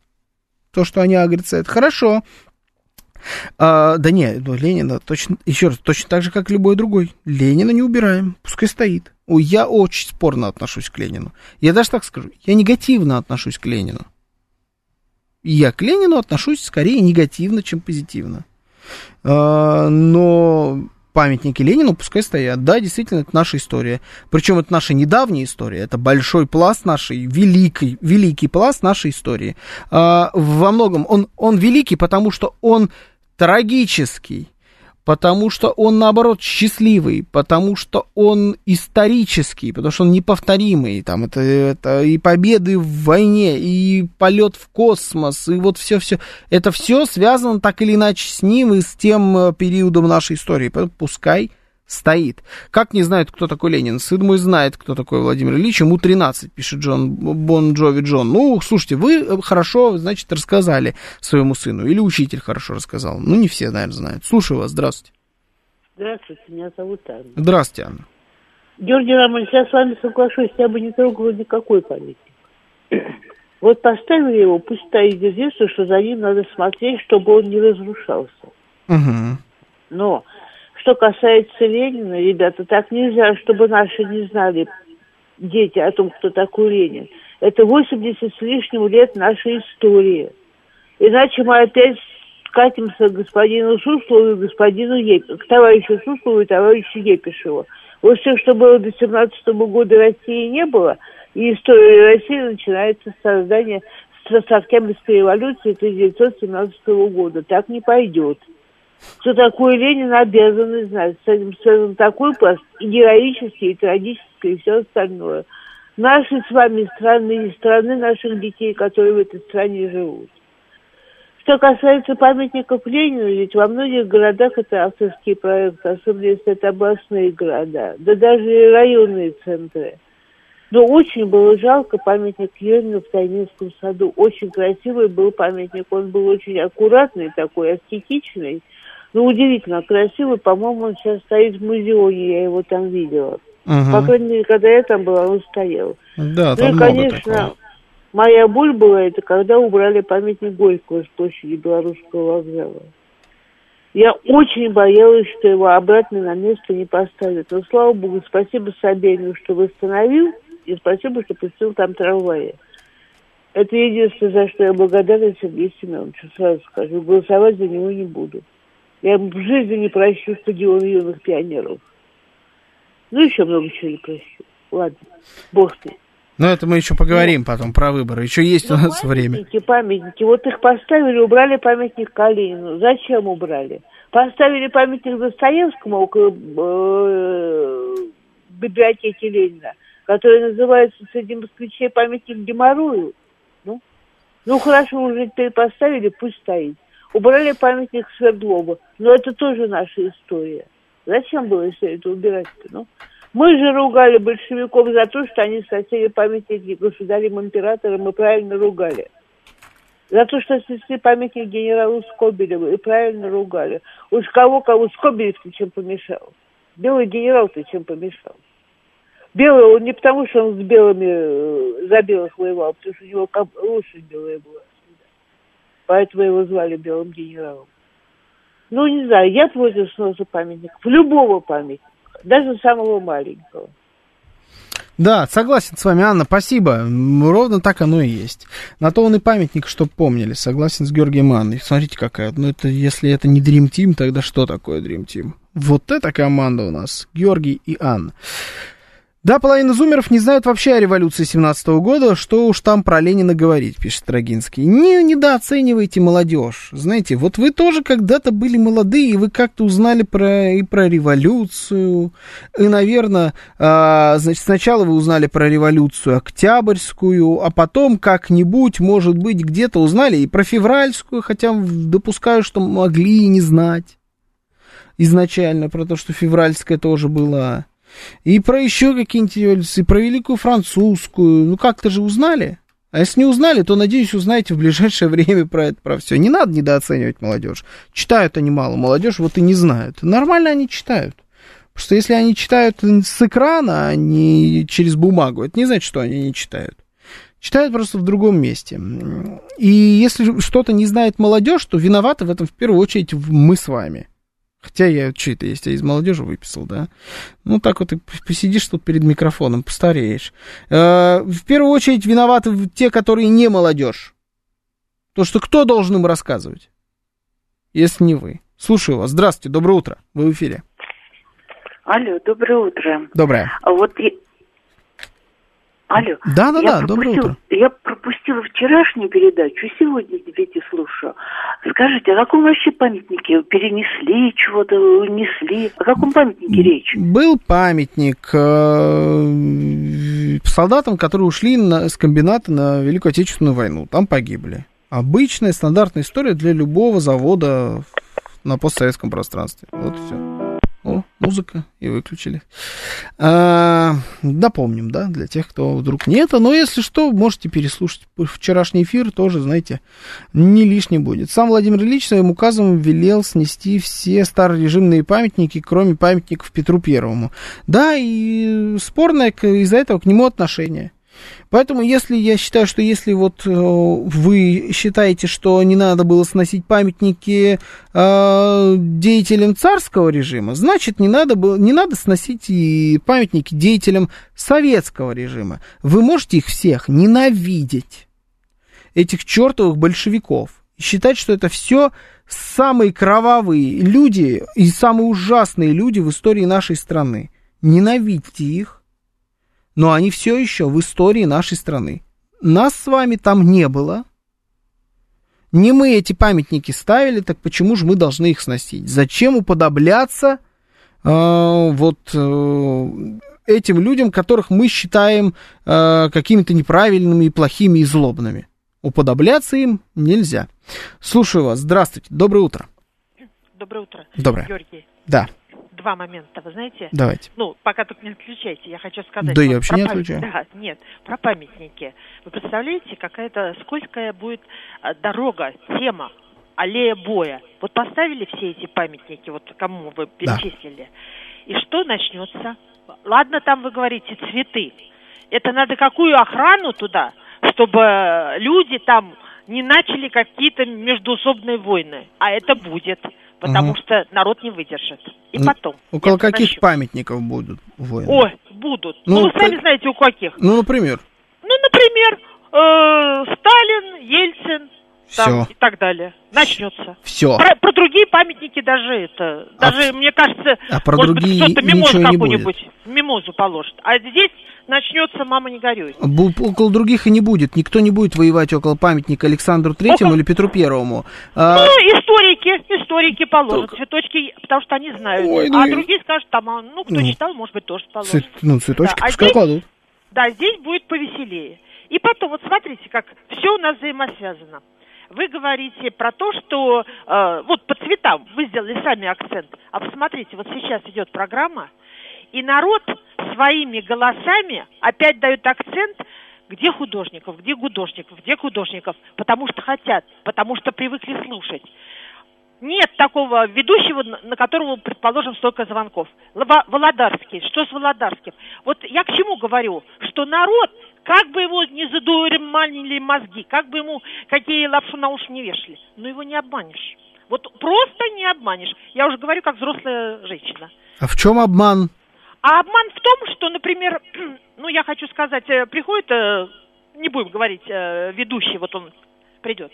То, что они агрятся, это хорошо. А, да не, ну, Ленина точно, еще раз, точно так же, как любой другой. Ленина не убираем, пускай стоит. Ой, я очень спорно отношусь к Ленину. Я даже так скажу, я негативно отношусь к Ленину. Я к Ленину отношусь скорее негативно, чем позитивно. А, но памятники Ленину пускай стоят. Да, действительно, это наша история. Причем это наша недавняя история. Это большой пласт нашей, великий, великий пласт нашей истории. А, во многом он, он великий, потому что он трагический потому что он, наоборот, счастливый, потому что он исторический, потому что он неповторимый. Там это, это и победы в войне, и полет в космос, и вот все-все. Это все связано так или иначе с ним и с тем э, периодом нашей истории. Поэтому пускай стоит. Как не знают, кто такой Ленин? Сын мой знает, кто такой Владимир Ильич. Ему 13, пишет Джон Бон Джови Джон. Ну, слушайте, вы хорошо, значит, рассказали своему сыну. Или учитель хорошо рассказал. Ну, не все, наверное, знают. Слушаю вас, здравствуйте. Здравствуйте, меня зовут Анна. Здравствуйте, Анна. Георгий Романович, я с вами соглашусь, я бы не трогала никакой памятник. Вот поставили его, пусть стоит единственное, что за ним надо смотреть, чтобы он не разрушался. Угу. Но что касается Ленина, ребята, так нельзя, чтобы наши не знали дети о том, кто такой Ленин. Это 80 с лишним лет нашей истории. Иначе мы опять катимся к господину Суслову и господину Епишеву, к товарищу Суслову и товарищу Епишеву. Вот все, что было до 17 года России не было, и история России начинается с создания с Октябрьской революции 1917 года. Так не пойдет. Что такое Ленин, обязаны знать. С этим связан такой пласт и героический, и трагический, и все остальное. Наши с вами страны и страны наших детей, которые в этой стране живут. Что касается памятников Ленину, ведь во многих городах это авторские проекты, особенно если это областные города, да даже и районные центры. Но очень было жалко памятник Ленину в Тайнинском саду. Очень красивый был памятник, он был очень аккуратный такой, аскетичный. Ну, удивительно красивый. По-моему, он сейчас стоит в музее, я его там видела. Угу. По крайней мере, когда я там была, он стоял. Да, ну там и, конечно, такого. моя боль была это, когда убрали памятник Горького с площади Белорусского вокзала. Я очень боялась, что его обратно на место не поставят. Но, слава богу, спасибо Собянину, что восстановил, и спасибо, что пустил там трамваи. Это единственное, за что я благодарна Сергею Семеновичу, сразу скажу. Голосовать за него не буду. Я в жизни не прощу стадион юных пионеров. Ну, еще много чего не прощу. Ладно, бог ним. Но это мы еще поговорим потом про выборы. Еще есть у Ну, нас время. памятники, памятники. Вот их поставили, убрали памятник Калинину. Зачем убрали? Поставили памятник Достоевскому около э, библиотеки Ленина, который называется среди москвичей памятник Геморрою. Ну, ну хорошо, уже теперь поставили, пусть стоит. Убрали памятник Свердлову, но это тоже наша история. Зачем было все это убирать-то, ну? Мы же ругали большевиков за то, что они сносили памятники государям императорам и правильно ругали. За то, что снесли памятник генералу Скобелеву и правильно ругали. Уж кого-кого Скобелев-то чем помешал? Белый генерал-то чем помешал? Белый он не потому, что он с белыми э, за белых воевал, а потому что у него лошадь белая была. Поэтому его звали белым генералом. Ну, не знаю, я против сноса памятников. Любого памятника. Даже самого маленького. Да, согласен с вами, Анна, спасибо. Ровно так оно и есть. На то он и памятник, что помнили. Согласен с Георгием Анной. Смотрите, какая. Ну, это, если это не Dream Team, тогда что такое Dream Team? Вот эта команда у нас. Георгий и Анна. Да, половина зумеров не знают вообще о революции 17 года, что уж там про Ленина говорить, пишет Строгинский. Не недооценивайте молодежь. Знаете, вот вы тоже когда-то были молодые, и вы как-то узнали про, и про революцию, и, наверное, а, значит, сначала вы узнали про революцию Октябрьскую, а потом как-нибудь, может быть, где-то узнали и про февральскую, хотя допускаю, что могли и не знать изначально про то, что февральская тоже была. И про еще какие-нибудь революции, про Великую Французскую. Ну, как-то же узнали. А если не узнали, то, надеюсь, узнаете в ближайшее время про это, про все. Не надо недооценивать молодежь. Читают они мало, молодежь вот и не знают. Нормально они читают. Потому что если они читают с экрана, а не через бумагу, это не значит, что они не читают. Читают просто в другом месте. И если что-то не знает молодежь, то виноваты в этом в первую очередь мы с вами. Хотя я что это есть, я из молодежи выписал, да? Ну, так вот и посидишь тут перед микрофоном, постареешь. Э, в первую очередь виноваты те, которые не молодежь. То, что кто должен им рассказывать, если не вы? Слушаю вас. Здравствуйте, доброе утро. Вы в эфире. Алло, доброе утро. Доброе. Вот Алло. Да-да-да, Я доброе пропустила- утро. Я пропустила вчерашнюю передачу, сегодня теперь слушаю. Скажите, о каком вообще памятнике перенесли, чего-то унесли? О каком памятнике речь? Был памятник э, солдатам, которые ушли на, с комбината на Великую Отечественную войну. Там погибли. Обычная стандартная история для любого завода на постсоветском пространстве. Вот и все. О, музыка, и выключили. А, напомним, да, для тех, кто вдруг не это. Но если что, можете переслушать вчерашний эфир, тоже, знаете, не лишний будет. Сам Владимир Ильич своим указом велел снести все старорежимные памятники, кроме памятников Петру Первому. Да, и спорное из-за этого к нему отношение. Поэтому, если я считаю, что если вот э, вы считаете, что не надо было сносить памятники э, деятелям царского режима, значит, не надо, было, не надо сносить и памятники деятелям советского режима. Вы можете их всех ненавидеть, этих чертовых большевиков, и считать, что это все самые кровавые люди и самые ужасные люди в истории нашей страны. Ненавидьте их но они все еще в истории нашей страны. Нас с вами там не было. Не мы эти памятники ставили, так почему же мы должны их сносить? Зачем уподобляться э, вот э, этим людям, которых мы считаем э, какими-то неправильными и плохими и злобными? Уподобляться им нельзя. Слушаю вас. Здравствуйте. Доброе утро. Доброе утро. Доброе. Георгий. Да два момента, вы знаете? Давайте. Ну, пока только не отключайте, я хочу сказать. Да вот я вообще не отключаю. Да, нет, про памятники. Вы представляете, какая-то скользкая будет а, дорога, тема, аллея боя. Вот поставили все эти памятники, вот кому вы перечислили, да. и что начнется? Ладно, там вы говорите цветы. Это надо какую охрану туда, чтобы люди там не начали какие-то междуусобные войны. А это будет потому угу. что народ не выдержит. И потом. Около каких насчет... памятников будут войны? Ой, будут. Ну, ну вы сами знаете, у каких. Ну, например. Ну, например, э, Сталин, Ельцин, там, и так далее. Начнется. Все. Про, про другие памятники даже это. А даже, а, мне кажется, а про может другие быть, кто-то мимозу какую-нибудь. Мимозу положит. А здесь начнется «Мама, не горюй». Около других и не будет. Никто не будет воевать около памятника Александру Третьему около... или Петру Первому. А... Ну, историки, историки положат Только... цветочки, потому что они знают. Ой, ну... А другие скажут, там, а, ну, кто ну, читал, может быть, тоже положит. Цвет... Ну, цветочки да. пускай а здесь... кладут. Да, здесь будет повеселее. И потом, вот смотрите, как все у нас взаимосвязано. Вы говорите про то, что э, вот по цветам вы сделали сами акцент. А посмотрите, вот сейчас идет программа, и народ своими голосами опять дает акцент, где художников, где художников, где художников, потому что хотят, потому что привыкли слушать. Нет такого ведущего, на которого, предположим, столько звонков. Володарский. Что с Володарским? Вот я к чему говорю? Что народ, как бы его не задурманили мозги, как бы ему какие лапшу на уши не вешали, но его не обманешь. Вот просто не обманешь. Я уже говорю, как взрослая женщина. А в чем обман? А обман в том, что, например, ну, я хочу сказать, э, приходит, э, не будем говорить, э, ведущий, вот он придет,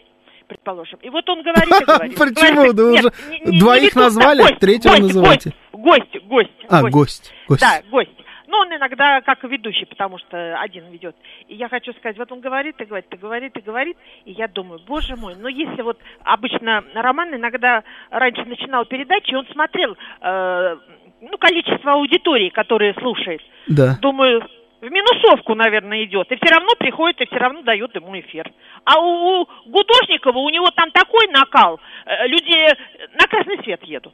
предположим. И вот он говорит и говорит. Почему? Да уже двоих назвали, третьего называйте. Гость, гость. А, гость. Да, гость. Ну, он иногда как ведущий, потому что один ведет. И я хочу сказать, вот он говорит и говорит, и говорит, и говорит, и я думаю, боже мой, ну если вот обычно Роман иногда раньше начинал передачи, он смотрел ну, количество аудитории, которые слушает. Да. Думаю, в минусовку, наверное, идет. И все равно приходит, и все равно дает ему эфир. А у, у Гудошникова, у него там такой накал, э, люди на красный свет едут.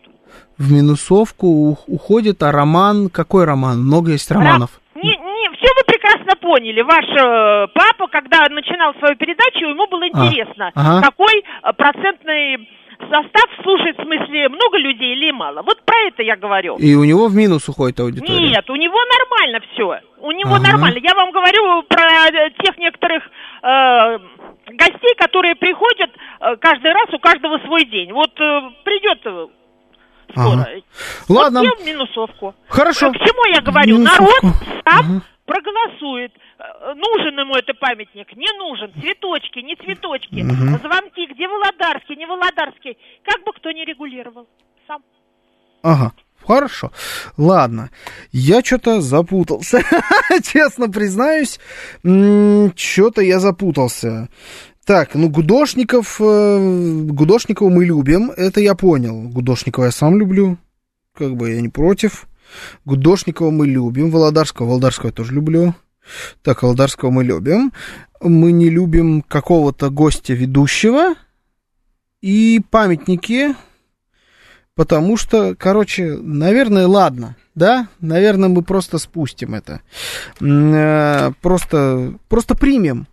В минусовку уходит, а роман, какой роман? Много есть романов. Ра... Не, не, все вы прекрасно поняли. Ваш э, папа, когда начинал свою передачу, ему было а, интересно, а, ага. какой э, процентный состав слушает, в смысле, много людей или мало? Вот про это я говорю. И у него в минус уходит аудитория? Нет, у него нормально все. У него ага. нормально. Я вам говорю про э, тех некоторых э, гостей, которые приходят э, каждый раз, у каждого свой день. Вот э, придет э, скоро. Ага. Ладно. Вот минусовку. Хорошо. К чему я говорю? Минусовку. Народ сам ага. проголосует. Э, нужен ему этот памятник, не нужен, цветочки, не цветочки, угу. звонки, где Володарский, не Володарский, как бы кто ни регулировал, сам. Ага. Хорошо. Ладно. Я что-то запутался. Честно признаюсь, что-то я запутался. Так, ну Гудошников, э, Гудошникова мы любим, это я понял. Гудошникова я сам люблю, как бы я не против. Гудошникова мы любим, Володарского, Володарского я тоже люблю. Так, Володарского мы любим. Мы не любим какого-то гостя ведущего. И памятники. потому что, короче, наверное, ладно, да, наверное, мы просто спустим это, э, просто, просто примем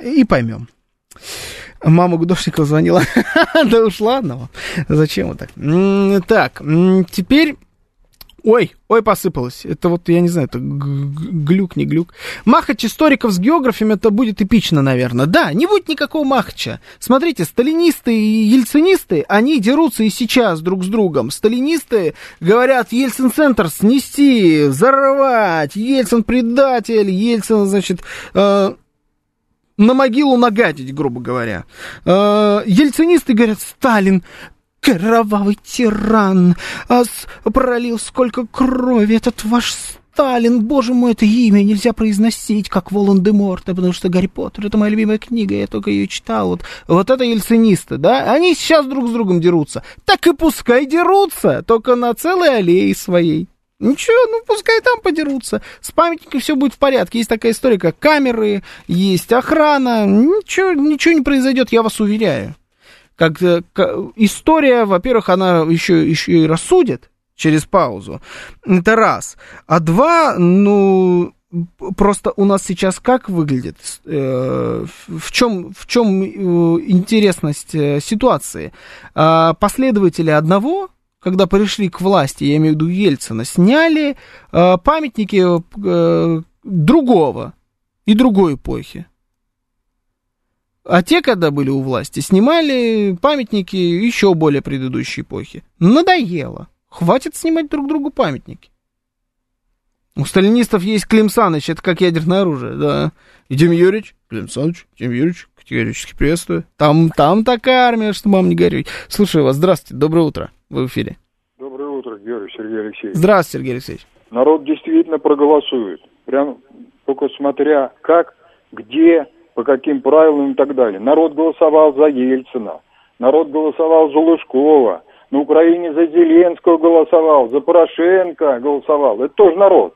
и поймем. Мама Гудошникова звонила. да уж ладно. Зачем вот так? Так, теперь Ой, ой, посыпалось. Это вот, я не знаю, это глюк, не глюк. Махач историков с географами, это будет эпично, наверное. Да, не будет никакого махача. Смотрите, сталинисты и ельцинисты, они дерутся и сейчас друг с другом. Сталинисты говорят, Ельцин-центр снести, взорвать, Ельцин предатель, Ельцин, значит, э, на могилу нагадить, грубо говоря. Э, ельцинисты говорят, Сталин кровавый тиран, а пролил сколько крови этот ваш Сталин, боже мой, это имя нельзя произносить, как Волан-де-Морта, потому что Гарри Поттер, это моя любимая книга, я только ее читал. Вот, вот это ельцинисты, да? Они сейчас друг с другом дерутся. Так и пускай дерутся, только на целой аллее своей. Ничего, ну пускай там подерутся. С памятником все будет в порядке. Есть такая история, как камеры, есть охрана. Ничего, ничего не произойдет, я вас уверяю как, как история, во-первых, она еще, еще и рассудит через паузу. Это раз. А два, ну, просто у нас сейчас как выглядит, э, в чем, в чем э, интересность э, ситуации? Э, последователи одного, когда пришли к власти, я имею в виду Ельцина, сняли э, памятники э, другого и другой эпохи. А те, когда были у власти, снимали памятники еще более предыдущей эпохи. Надоело. Хватит снимать друг другу памятники. У сталинистов есть Клим Саныч, это как ядерное оружие, да. И Дим Юрьевич, Клим Саныч, Дим Юрьевич, категорически приветствую. Там, там такая армия, что мам не горюй. Слушаю вас, здравствуйте, доброе утро, вы в эфире. Доброе утро, Георгий Сергей Алексеевич. Здравствуйте, Сергей Алексеевич. Народ действительно проголосует. Прям только смотря как, где, по каким правилам и так далее. Народ голосовал за Ельцина, народ голосовал за Лужкова, на Украине за Зеленского голосовал, за Порошенко голосовал. Это тоже народ.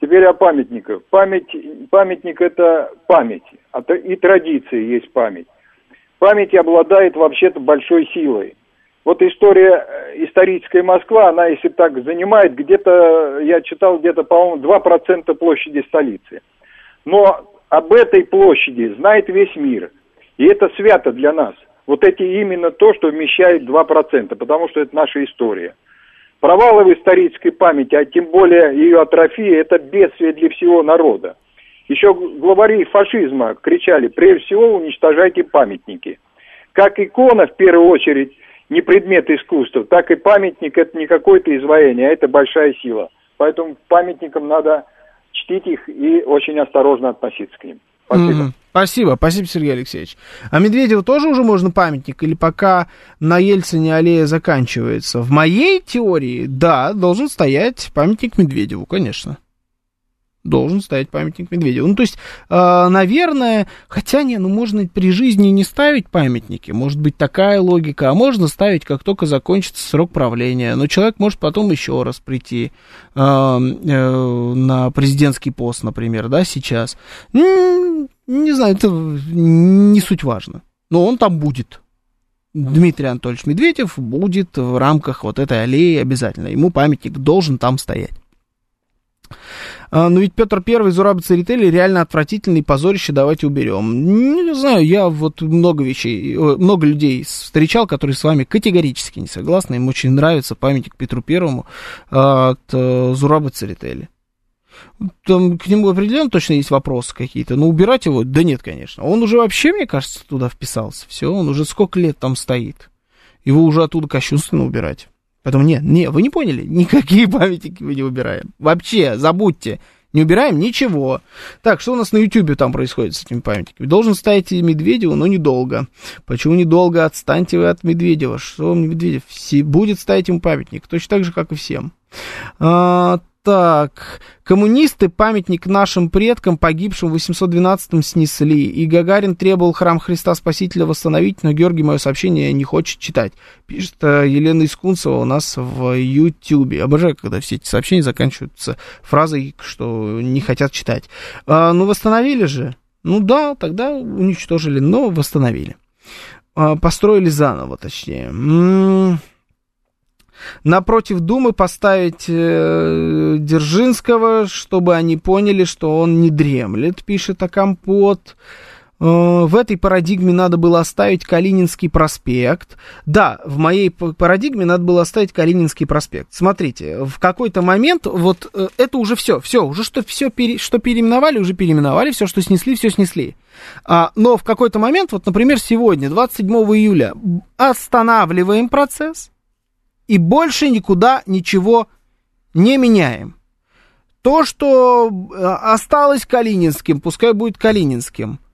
Теперь о памятниках. Память, памятник – это память, а и традиции есть память. Память обладает вообще-то большой силой. Вот история, э, историческая Москва, она, если так занимает, где-то, я читал, где-то, по-моему, 2% площади столицы. Но об этой площади знает весь мир. И это свято для нас. Вот эти именно то, что вмещает 2%, потому что это наша история. Провалы в исторической памяти, а тем более ее атрофия, это бедствие для всего народа. Еще главари фашизма кричали, прежде всего уничтожайте памятники. Как икона, в первую очередь, не предмет искусства, так и памятник это не какое-то изваяние, а это большая сила. Поэтому памятникам надо чтить их и очень осторожно относиться к ним. Спасибо. Mm-hmm. Спасибо, спасибо, Сергей Алексеевич. А Медведеву тоже уже можно памятник, или пока на Ельцине аллея заканчивается? В моей теории, да, должен стоять памятник Медведеву, конечно должен стоять памятник Медведеву. Ну, то есть, э, наверное, хотя не, ну, можно при жизни не ставить памятники, может быть такая логика, а можно ставить, как только закончится срок правления. Но человек может потом еще раз прийти э, э, на президентский пост, например, да, сейчас. Не знаю, это не суть важно. Но он там будет. Дмитрий Анатольевич Медведев будет в рамках вот этой аллеи обязательно. Ему памятник должен там стоять. А, но ведь Петр Первый, Зураб Церетели реально отвратительный, позорище, давайте уберем. Не знаю, я вот много вещей, много людей встречал, которые с вами категорически не согласны. Им очень нравится памятник Петру Первому а, от э, Зураба Церетели. Там к нему определенно точно есть вопросы какие-то, но убирать его, да нет, конечно. Он уже вообще, мне кажется, туда вписался. Все, он уже сколько лет там стоит. Его уже оттуда кощунственно убирать. Поэтому нет, не, вы не поняли, никакие памятники мы не убираем. Вообще, забудьте, не убираем ничего. Так, что у нас на Ютубе там происходит с этими памятниками? Должен ставить Медведеву, но недолго. Почему недолго? Отстаньте вы от Медведева. Что вам Медведев? Будет ставить ему памятник, точно так же, как и всем. А, так, коммунисты памятник нашим предкам, погибшим в 812-м, снесли. И Гагарин требовал храм Христа Спасителя восстановить, но Георгий мое сообщение не хочет читать. Пишет э, Елена Искунцева у нас в Ютьюбе. Обожаю, когда все эти сообщения заканчиваются фразой, что не хотят читать. А, ну, восстановили же. Ну да, тогда уничтожили, но восстановили. А, построили заново, точнее. Напротив Думы поставить э, Дзержинского, чтобы они поняли, что он не дремлет, пишет Акампот. Э, в этой парадигме надо было оставить Калининский проспект. Да, в моей парадигме надо было оставить Калининский проспект. Смотрите, в какой-то момент вот э, это уже все, все, уже что все пере, что переименовали, уже переименовали, все, что снесли, все снесли. А, но в какой-то момент, вот, например, сегодня, 27 июля, останавливаем процесс и больше никуда ничего не меняем. То, что э, осталось Калининским, пускай будет Калининским –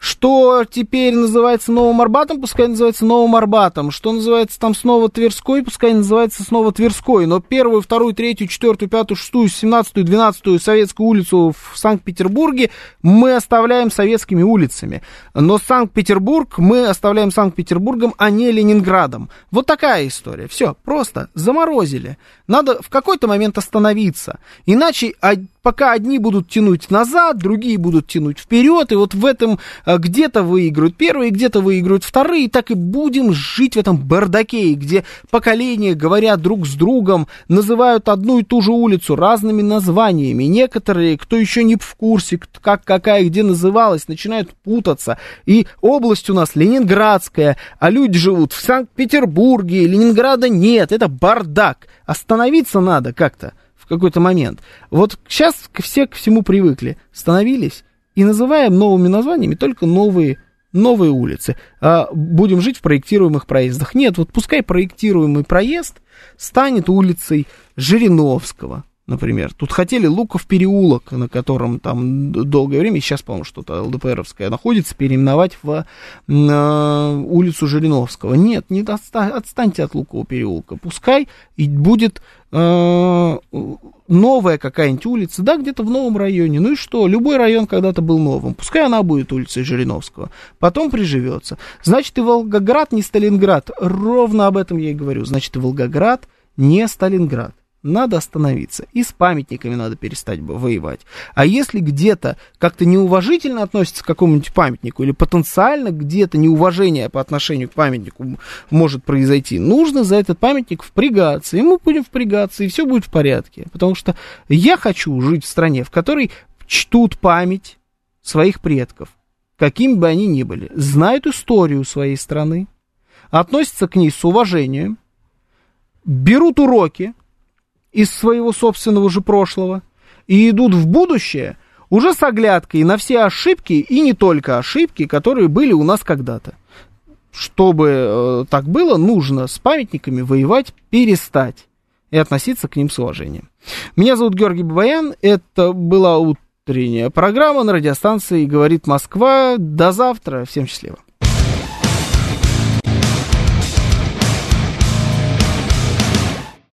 что теперь называется Новым Арбатом, пускай называется Новым Арбатом. Что называется там снова Тверской, пускай называется снова Тверской. Но первую, вторую, третью, четвертую, пятую, шестую, семнадцатую, двенадцатую Советскую улицу в Санкт-Петербурге мы оставляем советскими улицами. Но Санкт-Петербург мы оставляем Санкт-Петербургом, а не Ленинградом. Вот такая история. Все, просто заморозили. Надо в какой-то момент остановиться. Иначе пока одни будут тянуть назад, другие будут тянуть вперед, и вот в этом а, где-то выиграют первые, где-то выиграют вторые, и так и будем жить в этом бардаке, где поколения говорят друг с другом, называют одну и ту же улицу разными названиями. Некоторые, кто еще не в курсе, как какая где называлась, начинают путаться. И область у нас Ленинградская, а люди живут в Санкт-Петербурге, Ленинграда нет, это бардак. Остановиться надо как-то какой-то момент. Вот сейчас все к всему привыкли, становились и называем новыми названиями только новые новые улицы. А будем жить в проектируемых проездах. Нет, вот пускай проектируемый проезд станет улицей Жириновского, например. Тут хотели Луков переулок, на котором там долгое время, сейчас, по-моему, что-то ЛДПРовское находится, переименовать в э, улицу Жириновского. Нет, не отста- отстаньте от Лукового переулка. Пускай и будет э, новая какая-нибудь улица, да, где-то в новом районе. Ну и что? Любой район когда-то был новым. Пускай она будет улицей Жириновского. Потом приживется. Значит, и Волгоград не Сталинград. Ровно об этом я и говорю. Значит, и Волгоград не Сталинград надо остановиться. И с памятниками надо перестать воевать. А если где-то как-то неуважительно относится к какому-нибудь памятнику, или потенциально где-то неуважение по отношению к памятнику может произойти, нужно за этот памятник впрягаться. И мы будем впрягаться, и все будет в порядке. Потому что я хочу жить в стране, в которой чтут память своих предков, какими бы они ни были, знают историю своей страны, относятся к ней с уважением, берут уроки, из своего собственного же прошлого и идут в будущее уже с оглядкой на все ошибки и не только ошибки, которые были у нас когда-то. Чтобы э, так было, нужно с памятниками воевать, перестать и относиться к ним с уважением. Меня зовут Георгий Бабаян, это была утренняя программа на радиостанции «Говорит Москва». До завтра, всем счастливо.